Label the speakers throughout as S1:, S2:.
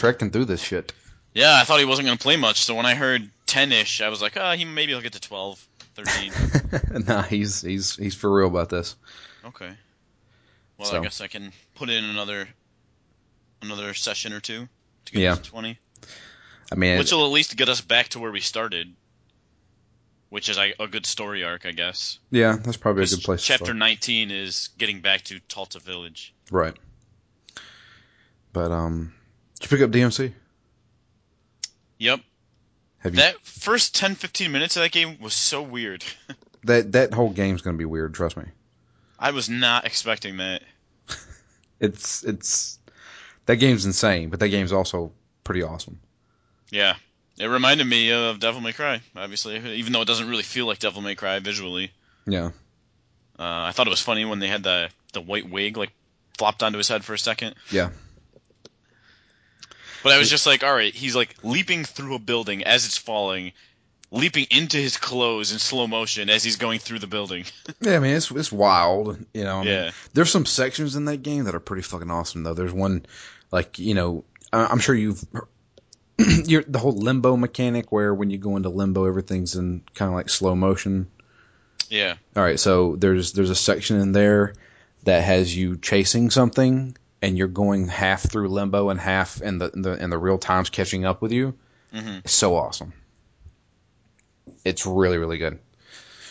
S1: trekking through this shit.
S2: Yeah, I thought he wasn't going to play much, so when I heard 10-ish, I was like, oh, he maybe he'll get to 12, 13.
S1: nah, he's he's he's for real about this.
S2: okay. Well,
S1: So-
S2: I guess I can put in another another session or two to get
S1: Yeah.
S2: to 20,
S1: I mean,
S2: which will at least get us back to where we started, which is like, a good story arc, I guess.
S1: yeah, that's probably a good place. to
S2: Chapter
S1: start.
S2: 19 is getting back to Talta Village.
S1: right? But um, did you pick up DMC?
S2: Yep.
S1: Have you?
S2: That first 10, 15 minutes of that game was so weird.
S1: that that whole game's gonna be weird. Trust me.
S2: I was not expecting that.
S1: It's it's that game's insane, but that game's also pretty awesome.
S2: Yeah. It reminded me of Devil May Cry, obviously, even though it doesn't really feel like Devil May Cry visually.
S1: Yeah,
S2: Uh, I thought it was funny when they had the the white wig like flopped onto his head for a second.
S1: yeah,
S2: But I was just like, all right, he's like leaping through a building as it's falling, leaping into his clothes in slow motion as he's going through the building.
S1: yeah. I mean, it's it's wild. You know. I mean,
S2: Yeah.
S1: There's some sections in that game that are pretty fucking awesome though. There's one, like you know, I- I'm sure you've. You're, the whole limbo mechanic where when you go into limbo everything's in kind of like slow motion
S2: Yeah.
S1: All right, so there's there's a section in there that has you chasing something, and you're going half through limbo and half in the in the, in the real time's catching up with you.
S2: hmm
S1: It's so awesome. It's really really good,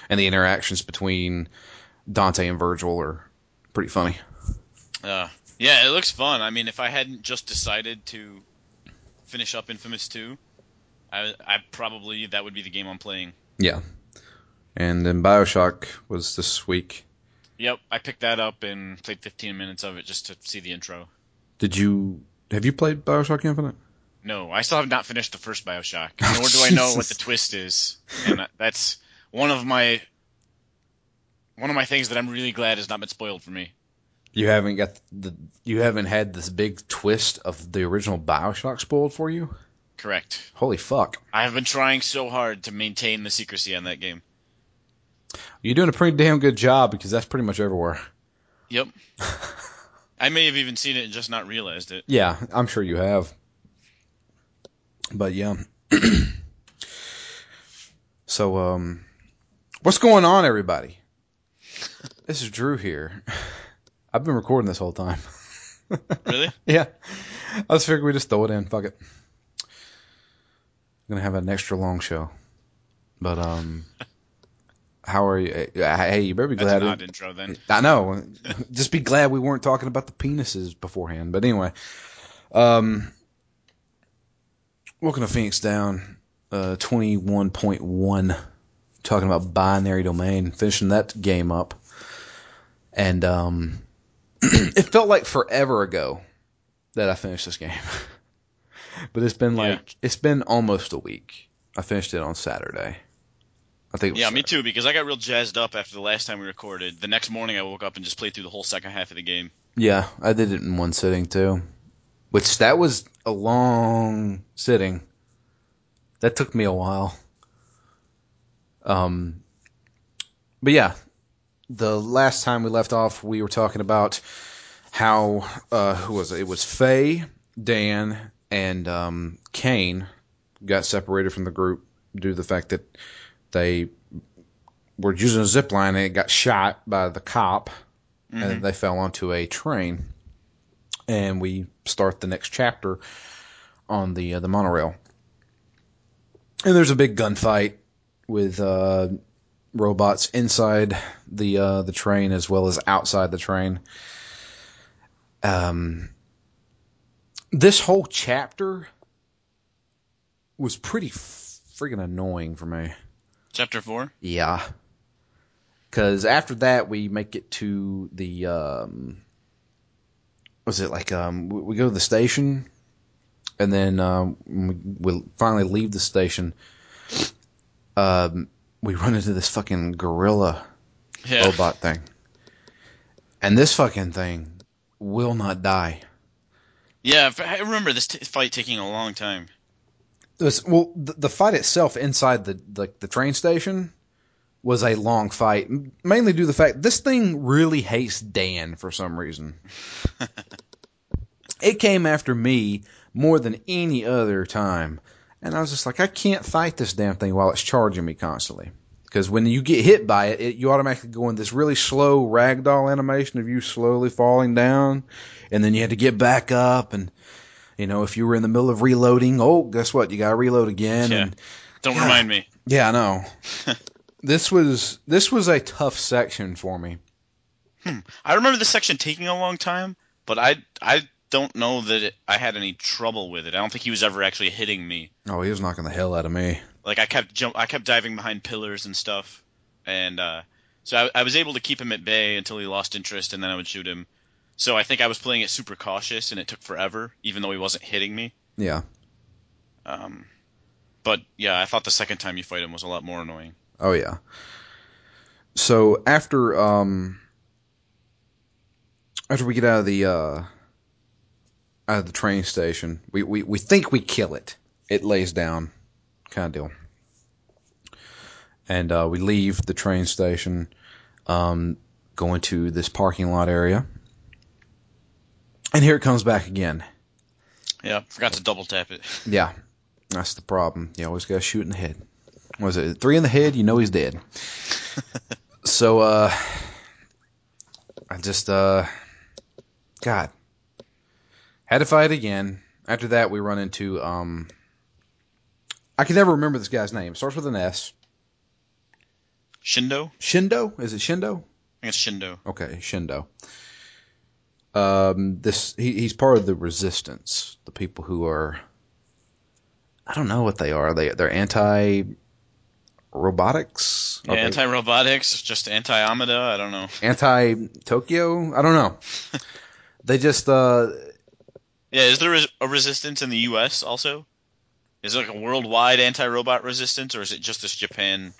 S1: and the interactions between Dante and Virgil are pretty funny.
S2: Uh, yeah, it looks fun. I mean, if I hadn't just decided to finish up Infamous 2, I, I probably that would be the game I'm playing.
S1: Yeah, and then Bioshock was this week.
S2: Yep, I picked that up and played 15 minutes of it just to see the intro.
S1: Did you have you played Bioshock Infinite?
S2: No, I still have not finished the first Bioshock, nor do I know what the twist is, and that's one of my one of my things that I'm really glad has not been spoiled for me.
S1: You haven't got the you haven't had this big twist of the original Bioshock spoiled for you.
S2: Correct.
S1: Holy fuck!
S2: I have been trying so hard to maintain the secrecy on that game.
S1: You're doing a pretty damn good job because that's pretty much everywhere.
S2: Yep. I may have even seen it and just not realized it.
S1: Yeah, I'm sure you have. But yeah. so um what's going on everybody? This is Drew here. I've been recording this whole time.
S2: Really?
S1: yeah. I just figured we just throw it in. Fuck it. I'm gonna have an extra long show. But um how are you? uh, Hey, you better be
S2: That's
S1: glad.
S2: an odd intro then.
S1: I know. Just be glad we weren't talking about the penises beforehand. But anyway, um, welcome to Phoenix Down, uh, twenty one point one. Talking about binary domain, finishing that game up, and um, it felt like forever ago that I finished this game. but it's been like
S2: Yeah.
S1: it's been almost a week. I finished it on Saturday. I think.
S2: Yeah, me too, because I got real jazzed up after the last time we recorded. The next morning I woke up and just played through the whole second half of the game.
S1: Yeah, I did it in one sitting too. Which that was a long sitting. That took me a while. Um but yeah, the last time we left off we were talking about how uh who was it? It was Faye, Dan, and um Cain got separated from the group due to the fact that they were using a zip line and it got shot by the cop and they fell onto a train. And we start the next chapter on the uh, the monorail. And there's a big gunfight with uh, robots inside the uh, the train as well as outside the train. Um, this whole chapter was pretty freaking annoying for me.
S2: Chapter 4?
S1: Yeah. Because after that, we make it to the, um, was it like, um, we go to the station, and then, um, we, we finally leave the station. Um, we run into this fucking gorilla
S2: Yeah.
S1: robot thing. And this fucking thing will not die.
S2: Yeah, I remember this t- fight taking a long time.
S1: This, well, the, the fight itself inside the, the the train station was a long fight, mainly due to the fact this thing really hates Dan for some reason. it came after me more than any other time. And I was just like, I can't fight this damn thing while it's charging me constantly. Because when you get hit by it, it, you automatically go in this really slow ragdoll animation of you slowly falling down, and then you had to get back up. And you know, if you were in the middle of reloading, oh, guess what? You got to reload again.
S2: Yeah.
S1: And
S2: Don't
S1: God.
S2: remind me.
S1: yeah, I know. this was this was a tough section for me.
S2: I remember this section taking a long time, but I I don't know that it, I had any trouble with it. I don't think he was ever actually hitting me.
S1: Oh, he was knocking the hell out of me.
S2: Like I kept jump, I kept diving behind pillars and stuff, and uh, so I, I was able to keep him at bay until he lost interest, and then I would shoot him. So I think I was playing it super cautious, and it took forever, even though he wasn't hitting me.
S1: Yeah.
S2: Um, but yeah, I thought the second time you fight him was a lot more annoying.
S1: Oh yeah. So after um after we get out of the uh out of the train station, we we, we think we kill it. It lays down kind of deal. And uh, we leave the train station, um, go into this parking lot area. And here it comes back again.
S2: Yeah, forgot to double tap it.
S1: Yeah, that's the problem. You always got to shoot in the head. What was it three in the head? You know he's dead. so, uh, I just, uh, God, had to fight again. After that, we run into, um, I can never remember this guy's name. Starts with an S.
S2: Shindo?
S1: Shindo? Is it Shindo?
S2: I think it's Shindo.
S1: Okay, Shindo. Um, this he, he's part of the resistance. The people who are, I don't know what they are. They they're anti robotics.
S2: Yeah, anti-robotics, just anti-Amida. I don't know.
S1: anti Tokyo. I don't know. they just uh
S2: Yeah, is there a resistance in the U.S. also? Is it like a worldwide anti-robot resistance, or is it just this Japan?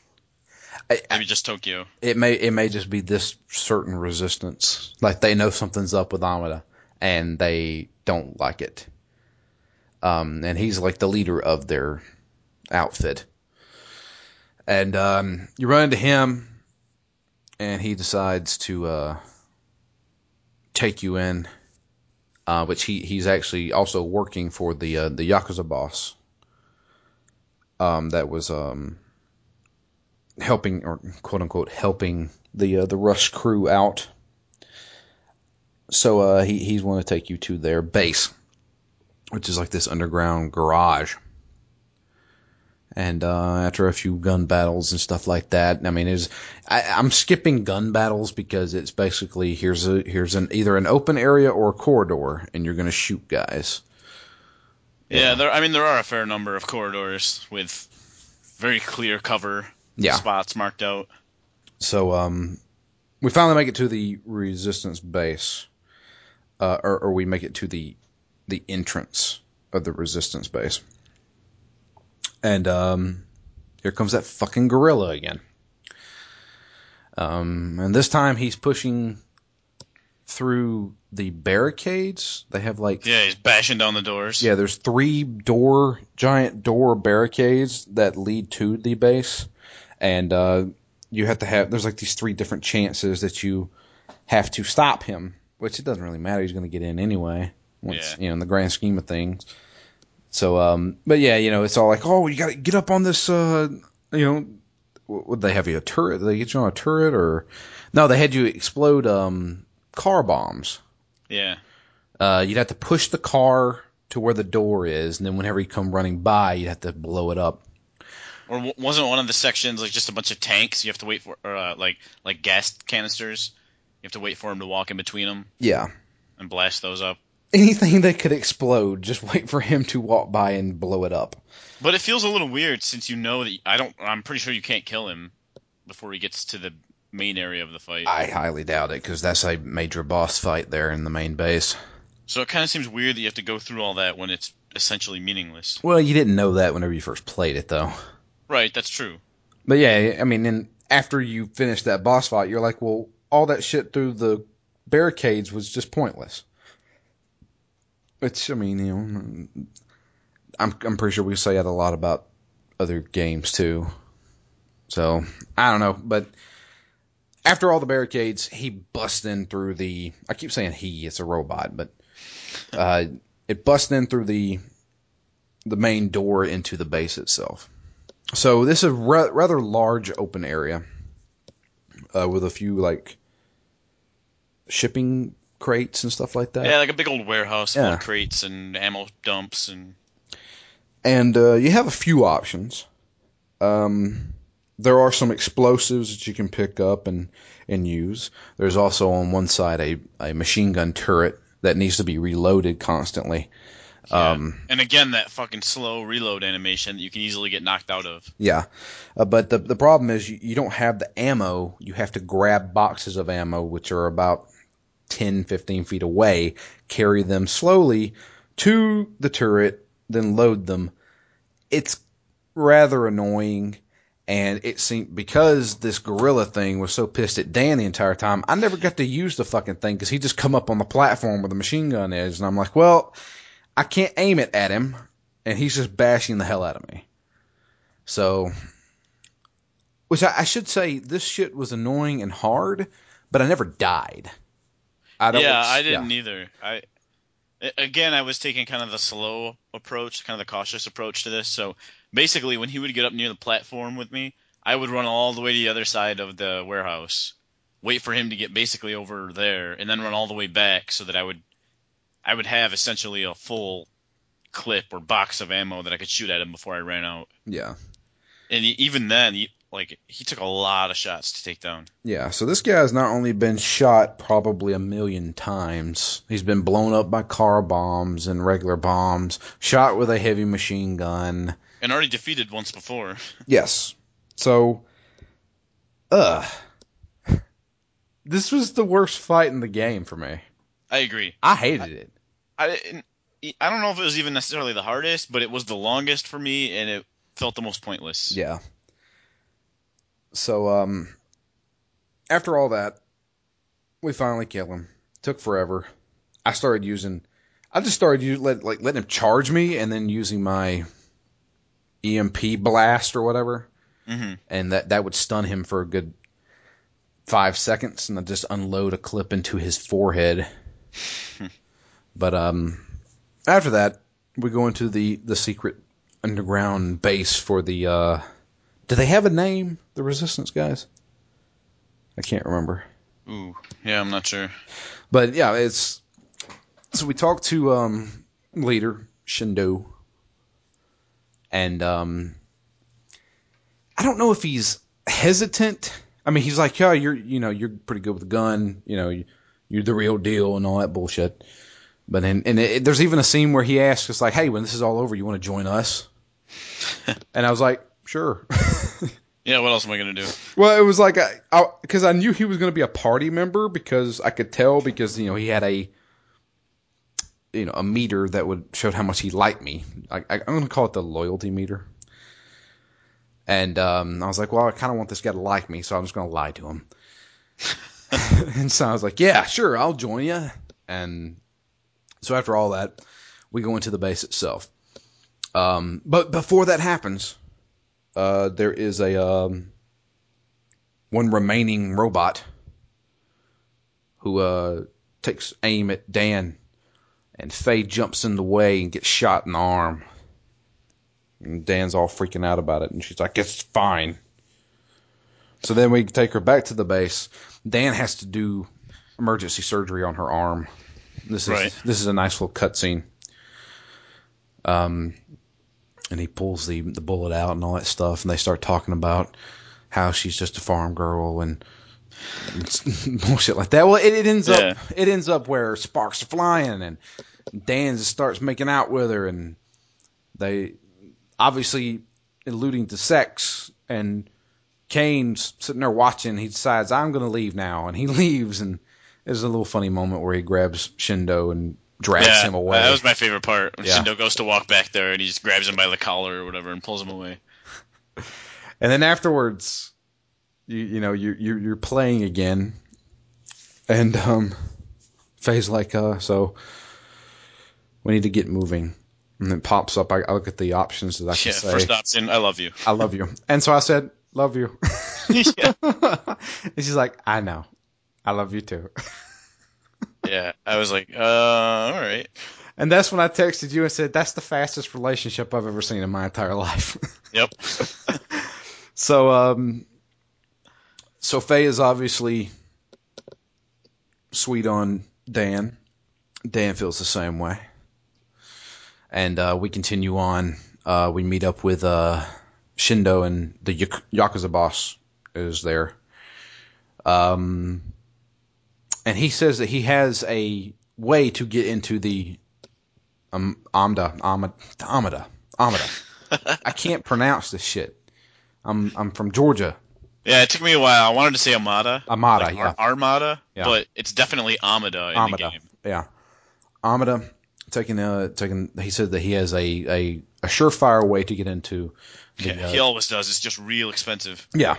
S1: I,
S2: Maybe just Tokyo.
S1: it may it may just be this certain resistance. Like they know something's up with Amida and they don't like it. Um, and he's like the leader of their outfit. And um, you run into him, and he decides to uh, take you in. Uh, which he, he's actually also working for the uh, the yakuza boss. Um, that was um, helping or quote unquote helping the uh, the Rust crew out. So uh, he he's want to take you to their base, which is like this underground garage. And uh, after a few gun battles and stuff like that, I mean, is I'm skipping gun battles because it's basically here's a here's an either an open area or a corridor, and you're gonna shoot guys.
S2: Yeah, there. I mean, there are a fair number of corridors with very clear cover
S1: Yeah.
S2: spots marked out.
S1: So um, we finally make it to the resistance base, uh, or, or we make it to the the entrance of the resistance base, and um, here comes that fucking gorilla again. Um, and this time he's pushing through the barricades. They have like
S2: Yeah, he's bashing down the doors.
S1: yeah, there's three door, giant door barricades that lead to the base, and uh, you have to have. There's like these three different chances that you have to stop him, which it doesn't really matter. He's going to get in anyway. Once
S2: Yeah.
S1: you know, in the grand scheme of things. So, um, but yeah, you know, it's all like, oh, you got to get up on this. Uh, you know, would they have you a turret? Did they get you on a turret or? No, they had you explode um, car bombs
S2: Yeah.
S1: uh, you'd have to push the car to where the door is, and then whenever you come running by, you'd have to blow it up.
S2: Or w- wasn't one of the sections like just a bunch of tanks? You have to wait for, or uh, like like gas canisters. You have to wait for him to walk in between them
S1: Yeah.
S2: and blast those up.
S1: Anything that could explode, just wait for him to walk by and blow it up.
S2: But it feels a little weird since you know that I don't. I'm pretty sure you can't kill him before he gets to the main area of the fight.
S1: I highly doubt it, because that's a major boss fight there in the main base.
S2: So it kind of seems weird that you have to go through all that when it's essentially meaningless.
S1: Well, you didn't know that whenever you first played it, though.
S2: Right, that's true.
S1: But yeah, I mean, then after you finish that boss fight, you're like, well, all that shit through the barricades was just pointless. Which, I mean, you know, I'm I'm pretty sure we say that a lot about other games too. So I don't know, but after all the barricades, he busts in through the. I keep saying he, it's a robot, but uh, it busts in through the the main door into the base itself. So this is a ra- rather large open area uh, with a few like shipping crates and stuff like that.
S2: Yeah, like a big old warehouse full of crates and ammo dumps and
S1: and uh, you have a few options. Um, there are some explosives that you can pick up and and use. There's also on one side a, a machine gun turret that needs to be reloaded constantly.
S2: Yeah.
S1: Um,
S2: and again that fucking slow reload animation that you can easily get knocked out of.
S1: yeah, uh, but the the problem is you, you don't have the ammo. You have to grab boxes of ammo, which are about 10, 15 feet away, carry them slowly to the turret, then load them. It's rather annoying. And it seemed because this gorilla thing was so pissed at Dan the entire time, I never got to use the fucking thing because he just come up on the platform where the machine gun is, and I'm like, well, I can't aim it at him, and he's just bashing the hell out of me. So, which I, I should say, this shit was annoying and hard, but I never died. I don't.
S2: yeah, I didn't either. I again, I was taking kind of the slow approach, kind of the cautious approach to this. So basically, when he would get up near the platform with me, I would run all the way to the other side of the warehouse, wait for him to get basically over there, and then run all the way back so that I would, I would have essentially a full clip or box of ammo that I could shoot at him before I ran out.
S1: Yeah.
S2: And he, even then, he, like he took a lot of shots to take down.
S1: Yeah, so this guy has not only been shot probably a million times, he's been blown up by car bombs and regular bombs, shot with a heavy machine gun.
S2: And already defeated once before.
S1: Yes. So, uh, this was the worst fight in the game for me.
S2: I agree.
S1: I hated it.
S2: I didn't- I don't know if it was even necessarily the hardest, but it was the longest for me, and it felt the most pointless.
S1: Yeah. So, um, after all that, we finally kill him. Took forever. I started using, I just started u- let, like letting him charge me and then using my EMP blast or whatever,
S2: hmm
S1: and that that would stun him for a good five seconds, and I'd just unload a clip into his forehead. but um, after that, we go into the the secret underground base for the. uh Do they have a name? The Resistance guys. I can't remember.
S2: Ooh, yeah, I'm not sure.
S1: But yeah, it's so we talked to um leader Shindo, and um I don't know if he's hesitant. I mean, he's like, yeah, you're you know you're pretty good with a gun, you know, you, you're the real deal and all that bullshit. But and and it, there's even a scene where he asks us like, hey, when this is all over, you want to join us? and I was like, sure.
S2: Yeah, what else am I gonna do?
S1: Well, it was like I because I, knew he was going to be a party member because I could tell because you know he had a you know a meter that would show how much he liked me. I, I, I'm going to call it the loyalty meter. And um, I was like, well, I kind of want this guy to like me, so I'm just going to lie to him. and so I was like, yeah, sure, I'll join you. And so after all that, we go into the base itself. Um, but before that happens, uh, there is a um, one remaining robot who uh, takes aim at Dan, and Faye jumps in the way and gets shot in the arm. And Dan's all freaking out about it, and she's like, "It's fine." So then we take her back to the base. Dan has to do emergency surgery on her arm. This is
S2: Right.
S1: this is a nice little cutscene. Um, and he pulls the the bullet out and all that stuff, and they start talking about how she's just a farm girl and bullshit like that. Well, it, it ends
S2: Yeah.
S1: up it ends up where sparks are flying and Dan starts making out with her, and they obviously alluding to sex. And Cain's sitting there watching. He decides I'm going to leave now, and he leaves. And there's a little funny moment where he grabs Shindo and drags
S2: yeah,
S1: him away.
S2: that was my favorite part. When
S1: Yeah.
S2: Shindo goes to walk back there, and he just grabs him by the collar or whatever and pulls him away.
S1: And then afterwards, you you know you you you're playing again, and um, Faye's like, uh, so we need to get moving. And it pops up. I, I look at the options that I can
S2: Yeah,
S1: say.
S2: first option, I love you.
S1: I love you. And so I said, love you.
S2: yeah.
S1: and she's like, I know. I love you too.
S2: yeah, I was like, uh, all right.
S1: And that's when I texted you and said, that's the fastest relationship I've ever seen in my entire life.
S2: Yep.
S1: so, um, so Faye is obviously sweet on Dan. Dan feels the same way. And, uh, we continue on. Uh, we meet up with, uh, Shindo and the Yak- Yakuza boss is there. Um, and he says that he has a way to get into the um, Amda, Amada, Amada, Amada. I can't pronounce this shit. I'm I'm from Georgia.
S2: Yeah, it took me a while. I wanted to say Amada.
S1: Amada,
S2: like
S1: yeah.
S2: Ar- Armada,
S1: Yeah.
S2: but it's definitely Amada in
S1: Amada.
S2: the game.
S1: Yeah. Amada taking uh taking he said that he has a a, a surefire way to get into the,
S2: Yeah, he always does. It's just real expensive.
S1: Yeah,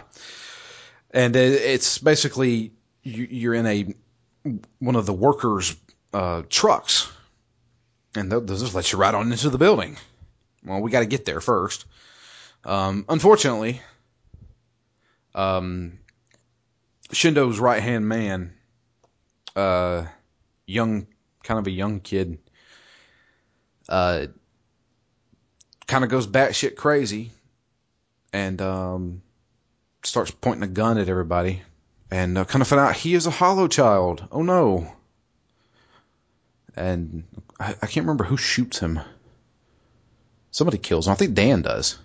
S1: and it's basically you, you're in a one of the workers' uh, trucks, and they'll, they'll just let you right on into the building. Well, we got to get there first. Um, unfortunately, um, Shindo's right hand man, uh, young, kind of a young kid, uh, kind of goes batshit crazy and um, starts pointing a gun at everybody, and uh, kind of find out he is a hollow child. Oh no! And I, I can't remember who shoots him. Somebody kills him. I think Dan does.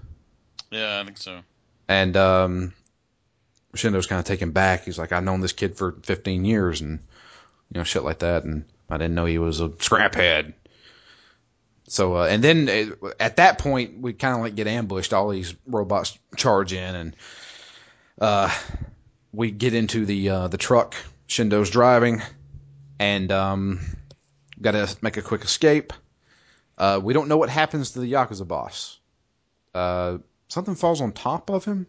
S2: Yeah, I think so.
S1: And um, Shindo's kind of taken back. He's like, I've known this kid for 15 years, and you know, shit like that, and I didn't know he was a scraphead. So, uh, and then uh, at that point, we kind of like get ambushed. All these robots charge in, and uh, we get into the uh, the truck. Shindo's driving, and um, got to make a quick escape. Uh, we don't know what happens to the Yakuza boss. Uh, something falls on top of him,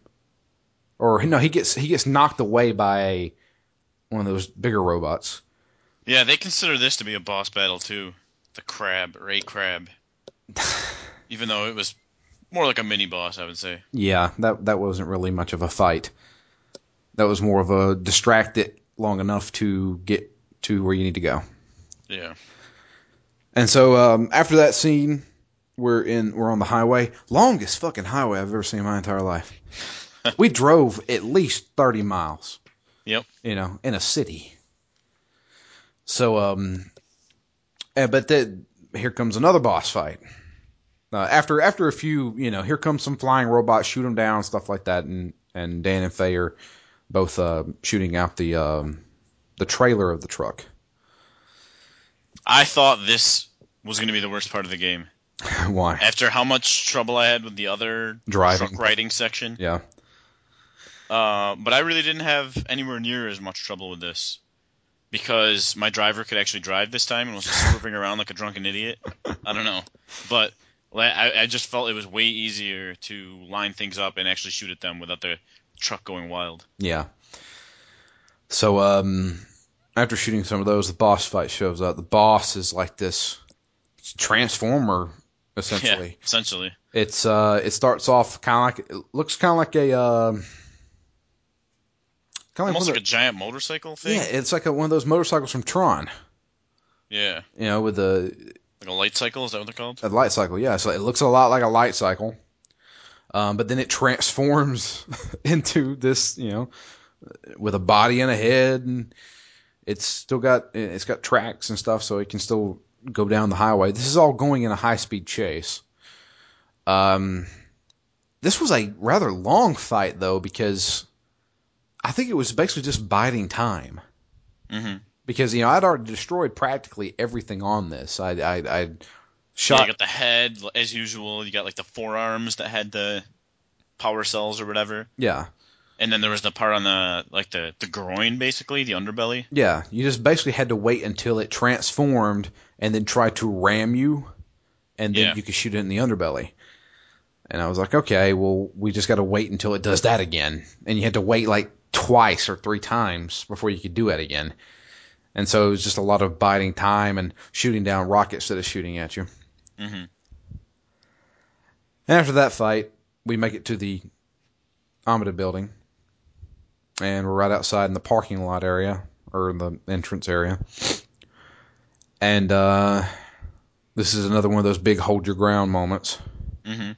S1: or no, he gets he gets knocked away by a, one of those bigger robots.
S2: Yeah, they consider this to be a boss battle too. The crab a crab. Even though it was more like a mini boss, I would say.
S1: Yeah, that that wasn't really much of a fight. That was more of a distract it long enough to get to where you need to go.
S2: Yeah.
S1: And so um, after that scene, we're in we're on the highway, longest fucking highway I've ever seen in my entire life. we drove at least thirty miles.
S2: Yep.
S1: You know, in a city. So um, but then here comes another boss fight. Uh, after after a few, you know, here comes some flying robots, shoot them down, stuff like that, and and Dan and Faye are both uh, shooting out the um, the trailer of the truck.
S2: I thought this was going to be the worst part of the game.
S1: Why?
S2: After how much trouble I had with the other
S1: Driving.
S2: truck riding section.
S1: Yeah.
S2: Uh, but I really didn't have anywhere near as much trouble with this because my driver could actually drive this time and wasn't swerving around like a drunken idiot. I don't know, but I, I just felt it was way easier to line things up and actually shoot at them without the truck going wild.
S1: Yeah. So um, after shooting some of those, the boss fight shows up. The boss is like this transformer,
S2: Yeah,
S1: essentially.
S2: essentially.
S1: It's uh, it starts off kind of like it looks kind of like a um, kind of
S2: Almost
S1: like,
S2: like a giant motorcycle thing.
S1: yeah, it's like a, one of those motorcycles from Tron.
S2: Yeah,
S1: You know, with the
S2: like a light cycle. Is that what they're called?
S1: a light cycle. Yeah, so it looks a lot like a light cycle. Um, but then it transforms into this, you know, with a body and a head, and it's still got it's got tracks and stuff, so it can still go down the highway. This is all going in a high speed chase. Um, this was a rather long fight though, because I think it was basically just biding time
S2: Mm-hmm.
S1: because you know I'd already destroyed practically everything on this. I I, I
S2: Yeah,
S1: shot
S2: you got the head as usual. You got like the forearms that had the power cells or whatever.
S1: yeah.
S2: And then there was the part on the like the the groin, basically the underbelly.
S1: Yeah, you just basically had to wait until it transformed and then try to ram you, and then
S2: Yeah.
S1: you could shoot it in the underbelly. And I was like, okay, well, we just got to wait until it does that again. And you had to wait like twice or three times before you could do it again. And so it was just a lot of biding time and shooting down rockets that are shooting at you.
S2: Mm-hmm.
S1: And after that fight, we make it to the Amida building. And we're right outside in the parking lot area, or the entrance area. And uh, This is another one of those big hold your ground moments
S2: hmm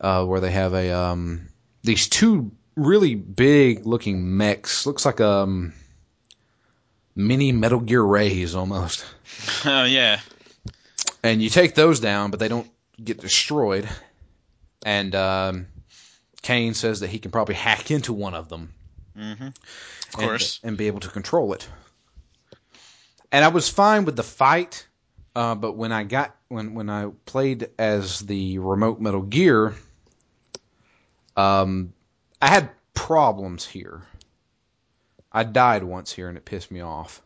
S1: uh, where they have a um, these two really big looking mechs. Looks like um mini Metal Gear Rays almost.
S2: Oh yeah.
S1: And you take those down, but they don't get destroyed. And um, Cain says that he can probably hack into one of them.
S2: hmm Of
S1: and-
S2: course.
S1: and, be able to control it. And I was fine with the fight, uh, but when I got when when I played as the remote Metal Gear, um, I had problems here. I died once here, and it pissed me off.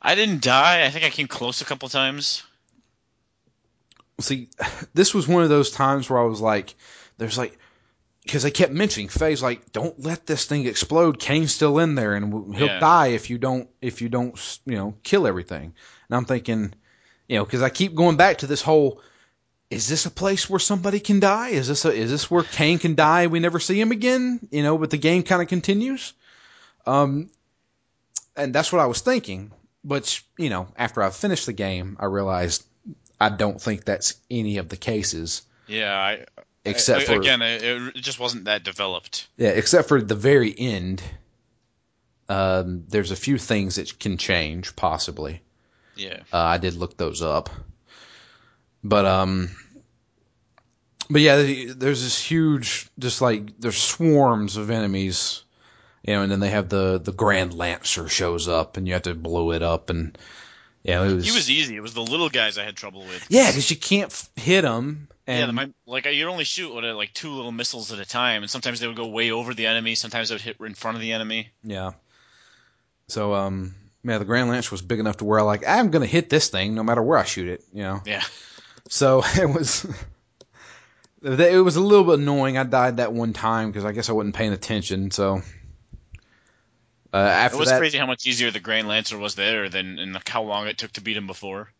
S2: I didn't die. I think I came close a couple times.
S1: See, this was one of those times where I was like, "There's like." Because they kept mentioning Faye's like, don't let this thing explode. Cain's still in there, and he'll
S2: Yeah.
S1: die if you don't if you don't you know kill everything. And I'm thinking, you know, because I keep going back to this whole: is this a place where somebody can die? Is this a, is this where Cain can die? and We never see him again, you know. But the game kind of continues, um, and that's what I was thinking. But you know, after I finished the game, I realized I don't think that's any of the cases,
S2: Yeah. I,
S1: except
S2: I-
S1: for
S2: again, it, it just wasn't that developed.
S1: Yeah, except for the very end. Um, there's a few things that can change, possibly.
S2: Yeah.
S1: Uh, I did look those up, but um, but yeah, there's this huge, just like there's swarms of enemies, you know, and then they have the the Grand Lancer shows up, and you have to blow it up, and yeah, it was,
S2: He was easy. It was the little guys I had trouble with.
S1: yeah, because you can't f- hit them, and
S2: yeah, my, like you'd only shoot what, like two little missiles at a time, and sometimes they would go way over the enemy. Sometimes they would hit in front of the enemy.
S1: Yeah. So um yeah, the Grand Lancer was big enough to where I like I'm gonna hit this thing no matter where I shoot it, you know.
S2: Yeah.
S1: So it was it was a little bit annoying. I died that one time because I guess I wasn't paying attention. So uh,
S2: It was
S1: that,
S2: crazy how much easier the Grand Lancer was there than and like how long it took to beat him before.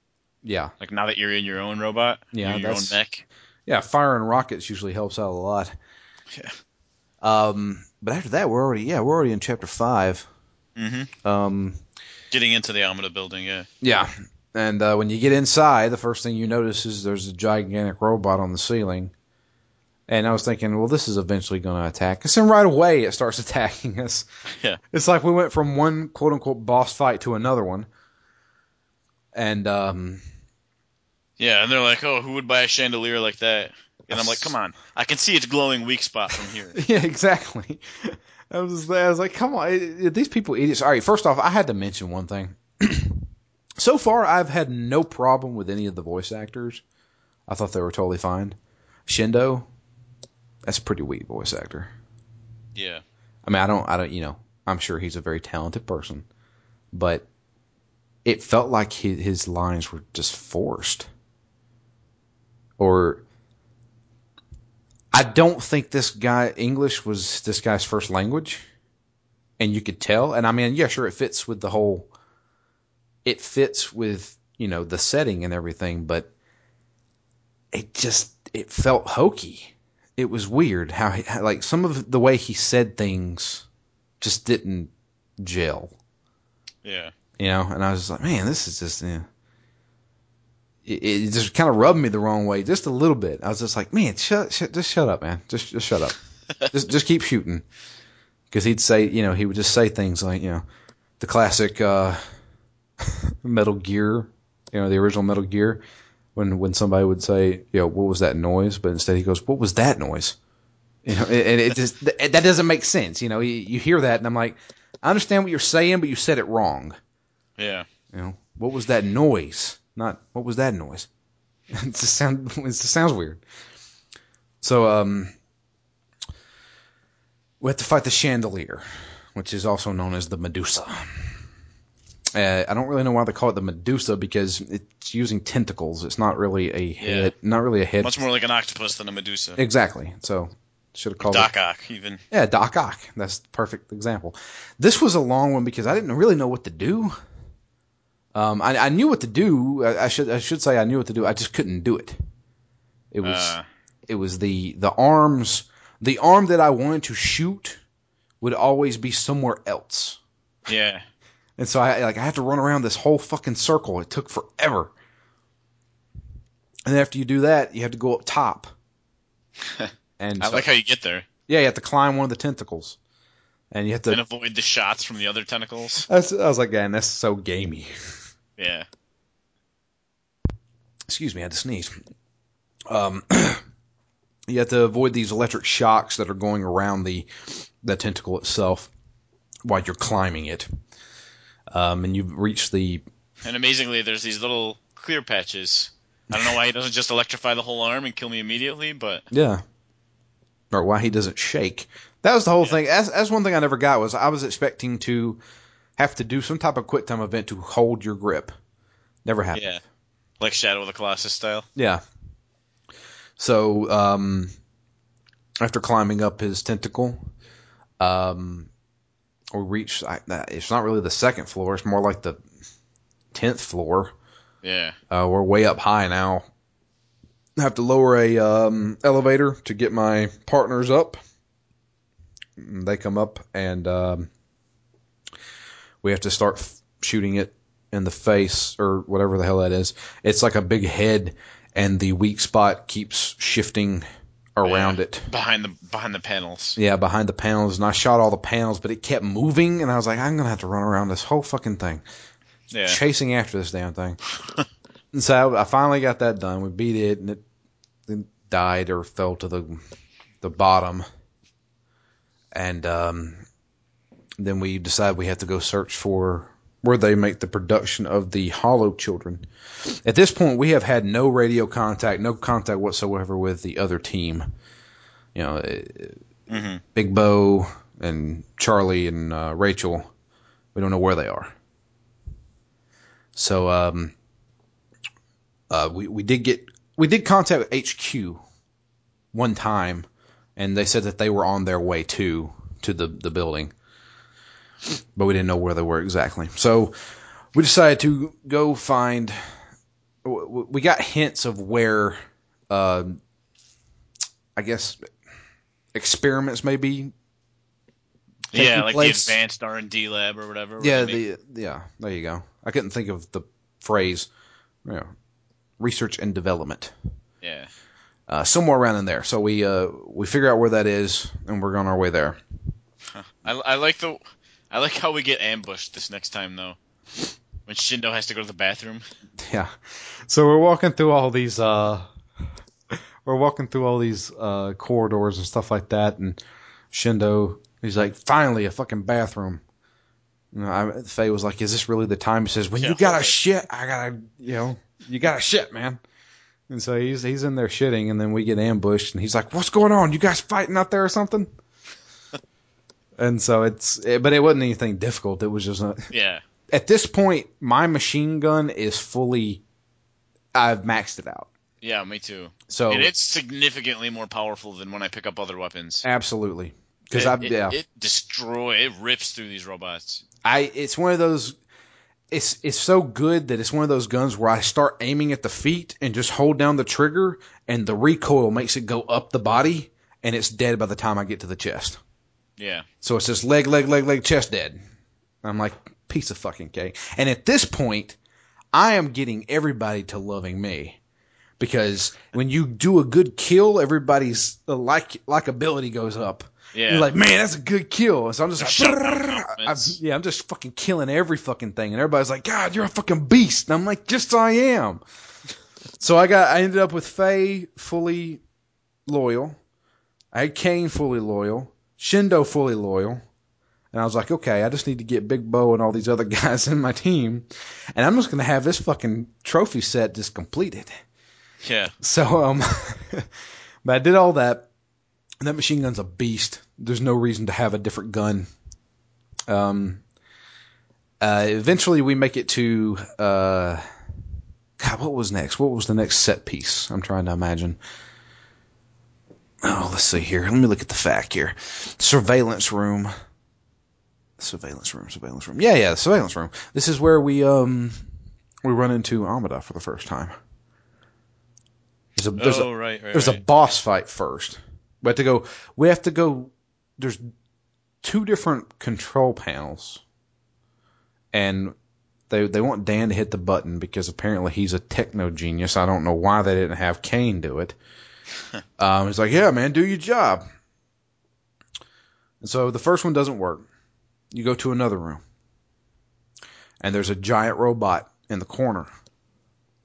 S1: yeah,
S2: Like now that you're in your own robot,
S1: Yeah,
S2: your own mech.
S1: yeah, firing rockets usually helps out a lot.
S2: Yeah.
S1: Um, but after that, we're already yeah we're already in chapter five.
S2: hmm
S1: Um,
S2: Getting into the Amida building, yeah.
S1: Yeah, and uh, when you get inside, the first thing you notice is there's a gigantic robot on the ceiling. And I was thinking, well, this is eventually going to attack us, and right away it starts attacking us.
S2: Yeah.
S1: it's like we went from one quote unquote boss fight to another one. And um,
S2: Yeah, and they're like, "Oh, who would buy a chandelier like that?" And I'm like, "Come on, I can see its glowing weak spot from here."
S1: yeah, exactly. I was, I was like, come on, these people idiots. All right, first off, I had to mention one thing. so far, I've had no problem with any of the voice actors. I thought they were totally fine. Shindo, that's a pretty weak voice actor.
S2: yeah,
S1: I mean, I don't, I don't, you know, I'm sure he's a very talented person, but it felt like his, his lines were just forced. Or I don't think this guy English was this guy's first language, and you could tell. And I mean, yeah, sure, it fits with the whole. It fits with you know the setting and everything, but it just it felt hokey. It was weird how, he, how like some of the way he said things just didn't gel,
S2: yeah.
S1: you know. And I was like, man, this is just. Yeah. It, it just kind of rubbed me the wrong way, just a little bit. I was just like, man, shut, shut just shut up, man, just just shut up, just just keep shooting, because he'd say, you know, he would just say things like, you know, the classic uh, Metal Gear, you know, the original Metal Gear, when when somebody would say, you know, what was that noise? But instead he goes, what was that noise? You know, and it, just that that doesn't make sense. You know, you, you hear that and I'm like, I understand what you're saying, but you said it wrong.
S2: Yeah.
S1: You know, what was that noise? Not what was that noise? it just sound it just sounds weird. So um, we have to fight the chandelier, which is also known as the Medusa. Uh, I don't really know why they call it the Medusa because it's using tentacles. It's not really a head, not really a head.
S2: Much more like an octopus than a Medusa.
S1: Exactly. So should have called it.
S2: Doc Ock, even.
S1: Yeah, Doc Ock. That's the perfect example. This was a long one because I didn't really know what to do. Um, I, I knew what to do. I, I should I should say I knew what to do. I just couldn't do it. It was
S2: Uh,
S1: it was the the arms the arm that I wanted to shoot would always be somewhere else.
S2: yeah.
S1: And so I like I had to run around this whole fucking circle. It took forever. And after you do that, you have to go up top. and
S2: I
S1: so-
S2: like how you get there
S1: yeah, you have to climb one of the tentacles, and you have to.
S2: and avoid the shots from the other tentacles.
S1: That's, I was like, man, that's so gamey.
S2: Yeah.
S1: Excuse me, I had to sneeze. Um, you have to avoid these electric shocks that are going around the the tentacle itself while you're climbing it. Um, and you've reached the
S2: And amazingly, there's these little clear patches. I don't know why he doesn't just electrify the whole arm and kill me immediately, but
S1: yeah, or why he doesn't shake. That was the whole thing. That's, that's one thing I never got was I was expecting to have to do some type of quick time event to hold your grip. Never happened.
S2: yeah, like Shadow of the Colossus style.
S1: Yeah. So, um, after climbing up his tentacle, um, we reach. I, it's not really the second floor. It's more like the tenth floor.
S2: Yeah.
S1: Uh, we're way up high now. I have to lower a um, elevator to get my partners up. They come up and um, we have to start f- shooting it in the face or whatever the hell that is. It's like a big head, and the weak spot keeps shifting around
S2: Yeah.
S1: it.
S2: Behind the behind the panels.
S1: Yeah, behind the panels, and I shot all the panels, but it kept moving, and I was like, I'm gonna have to run around this whole fucking thing
S2: Yeah.
S1: chasing after this damn thing. and so I finally got that done. We beat it, and it, it died or fell to the the bottom. And um, then we decided we had to go search for where they make the production of the Hollow Children. At this point, we have had no radio contact, no contact whatsoever with the other team. You know, eh,
S2: hmm
S1: Big Bo and Charlie and uh, Rachel. We don't know where they are. So um, uh, we we did get we did contact HQ one time, and they said that they were on their way to to the the building, but we didn't know where they were exactly. So we decided to go find. We got hints of where, uh, I guess, experiments may be
S2: Yeah, like
S1: place.
S2: the advanced R and D lab or whatever.
S1: Yeah, the yeah, there you go. I couldn't think of the phrase. You know, research and development.
S2: yeah.
S1: Uh, somewhere around in there. So we uh, we figure out where that is, and we're on our way there.
S2: I, I like the I like how we get ambushed this next time though. When Shindo has to go to the bathroom.
S1: Yeah. So we're walking through all these uh we're walking through all these uh corridors and stuff like that and Shindo he's like, Finally a fucking bathroom. You know, I, Faye was like, Is this really the time? He says, When
S2: Yeah,
S1: you gotta shit, I gotta you know, you gotta shit, man. And so he's he's in there shitting and then we get ambushed and he's like, What's going on? You guys fighting out there or something? And so it's it, but it wasn't anything difficult. It was just a,
S2: Yeah.
S1: at this point, my machine gun is fully. I've maxed it out.
S2: Yeah, me too.
S1: So
S2: and it's significantly more powerful than when I pick up other weapons.
S1: absolutely because I
S2: it,
S1: yeah
S2: it destroy it rips through these robots.
S1: I it's one of those. It's it's so good that it's one of those guns where I start aiming at the feet and just hold down the trigger and the recoil makes it go up the body and it's dead by the time I get to the chest.
S2: Yeah.
S1: So it's just leg, leg, leg, leg, chest dead. I'm like, piece of fucking cake. And at this point, I am getting everybody to loving me. Because when you do a good kill, everybody's uh, like likability goes up.
S2: Yeah.
S1: You're like, man, that's a good kill. So I'm just like, I'm, yeah, I'm just fucking killing every fucking thing, and everybody's like, God, you're a fucking beast. And I'm like, just I am. So I got, I ended up with Faye fully loyal. I had Cain fully loyal. Shindo fully loyal. And I was like, okay, I just need to get Big Bo and all these other guys in my team, and I'm just gonna have this fucking trophy set just completed.
S2: yeah.
S1: So, um, but I did all that. And that machine gun's a beast. There's no reason to have a different gun. Um, uh, eventually we make it to, uh, God, what was next? What was the next set piece? I'm trying to imagine. Oh, let's see here. Let me look at the fact here. Surveillance room. Surveillance room, surveillance room. Yeah, yeah, surveillance room. This is where we, um, we run into Amada for the first time. There's a, there's a,
S2: oh, right, right.
S1: there's a boss fight first. We have to go. We have to go. There's two different control panels, and they they want Dan to hit the button because apparently he's a techno genius. I don't know why they didn't have Cain do it. um, he's like, yeah, man, do your job. And so the first one doesn't work. You go to another room, and there's a giant robot in the corner,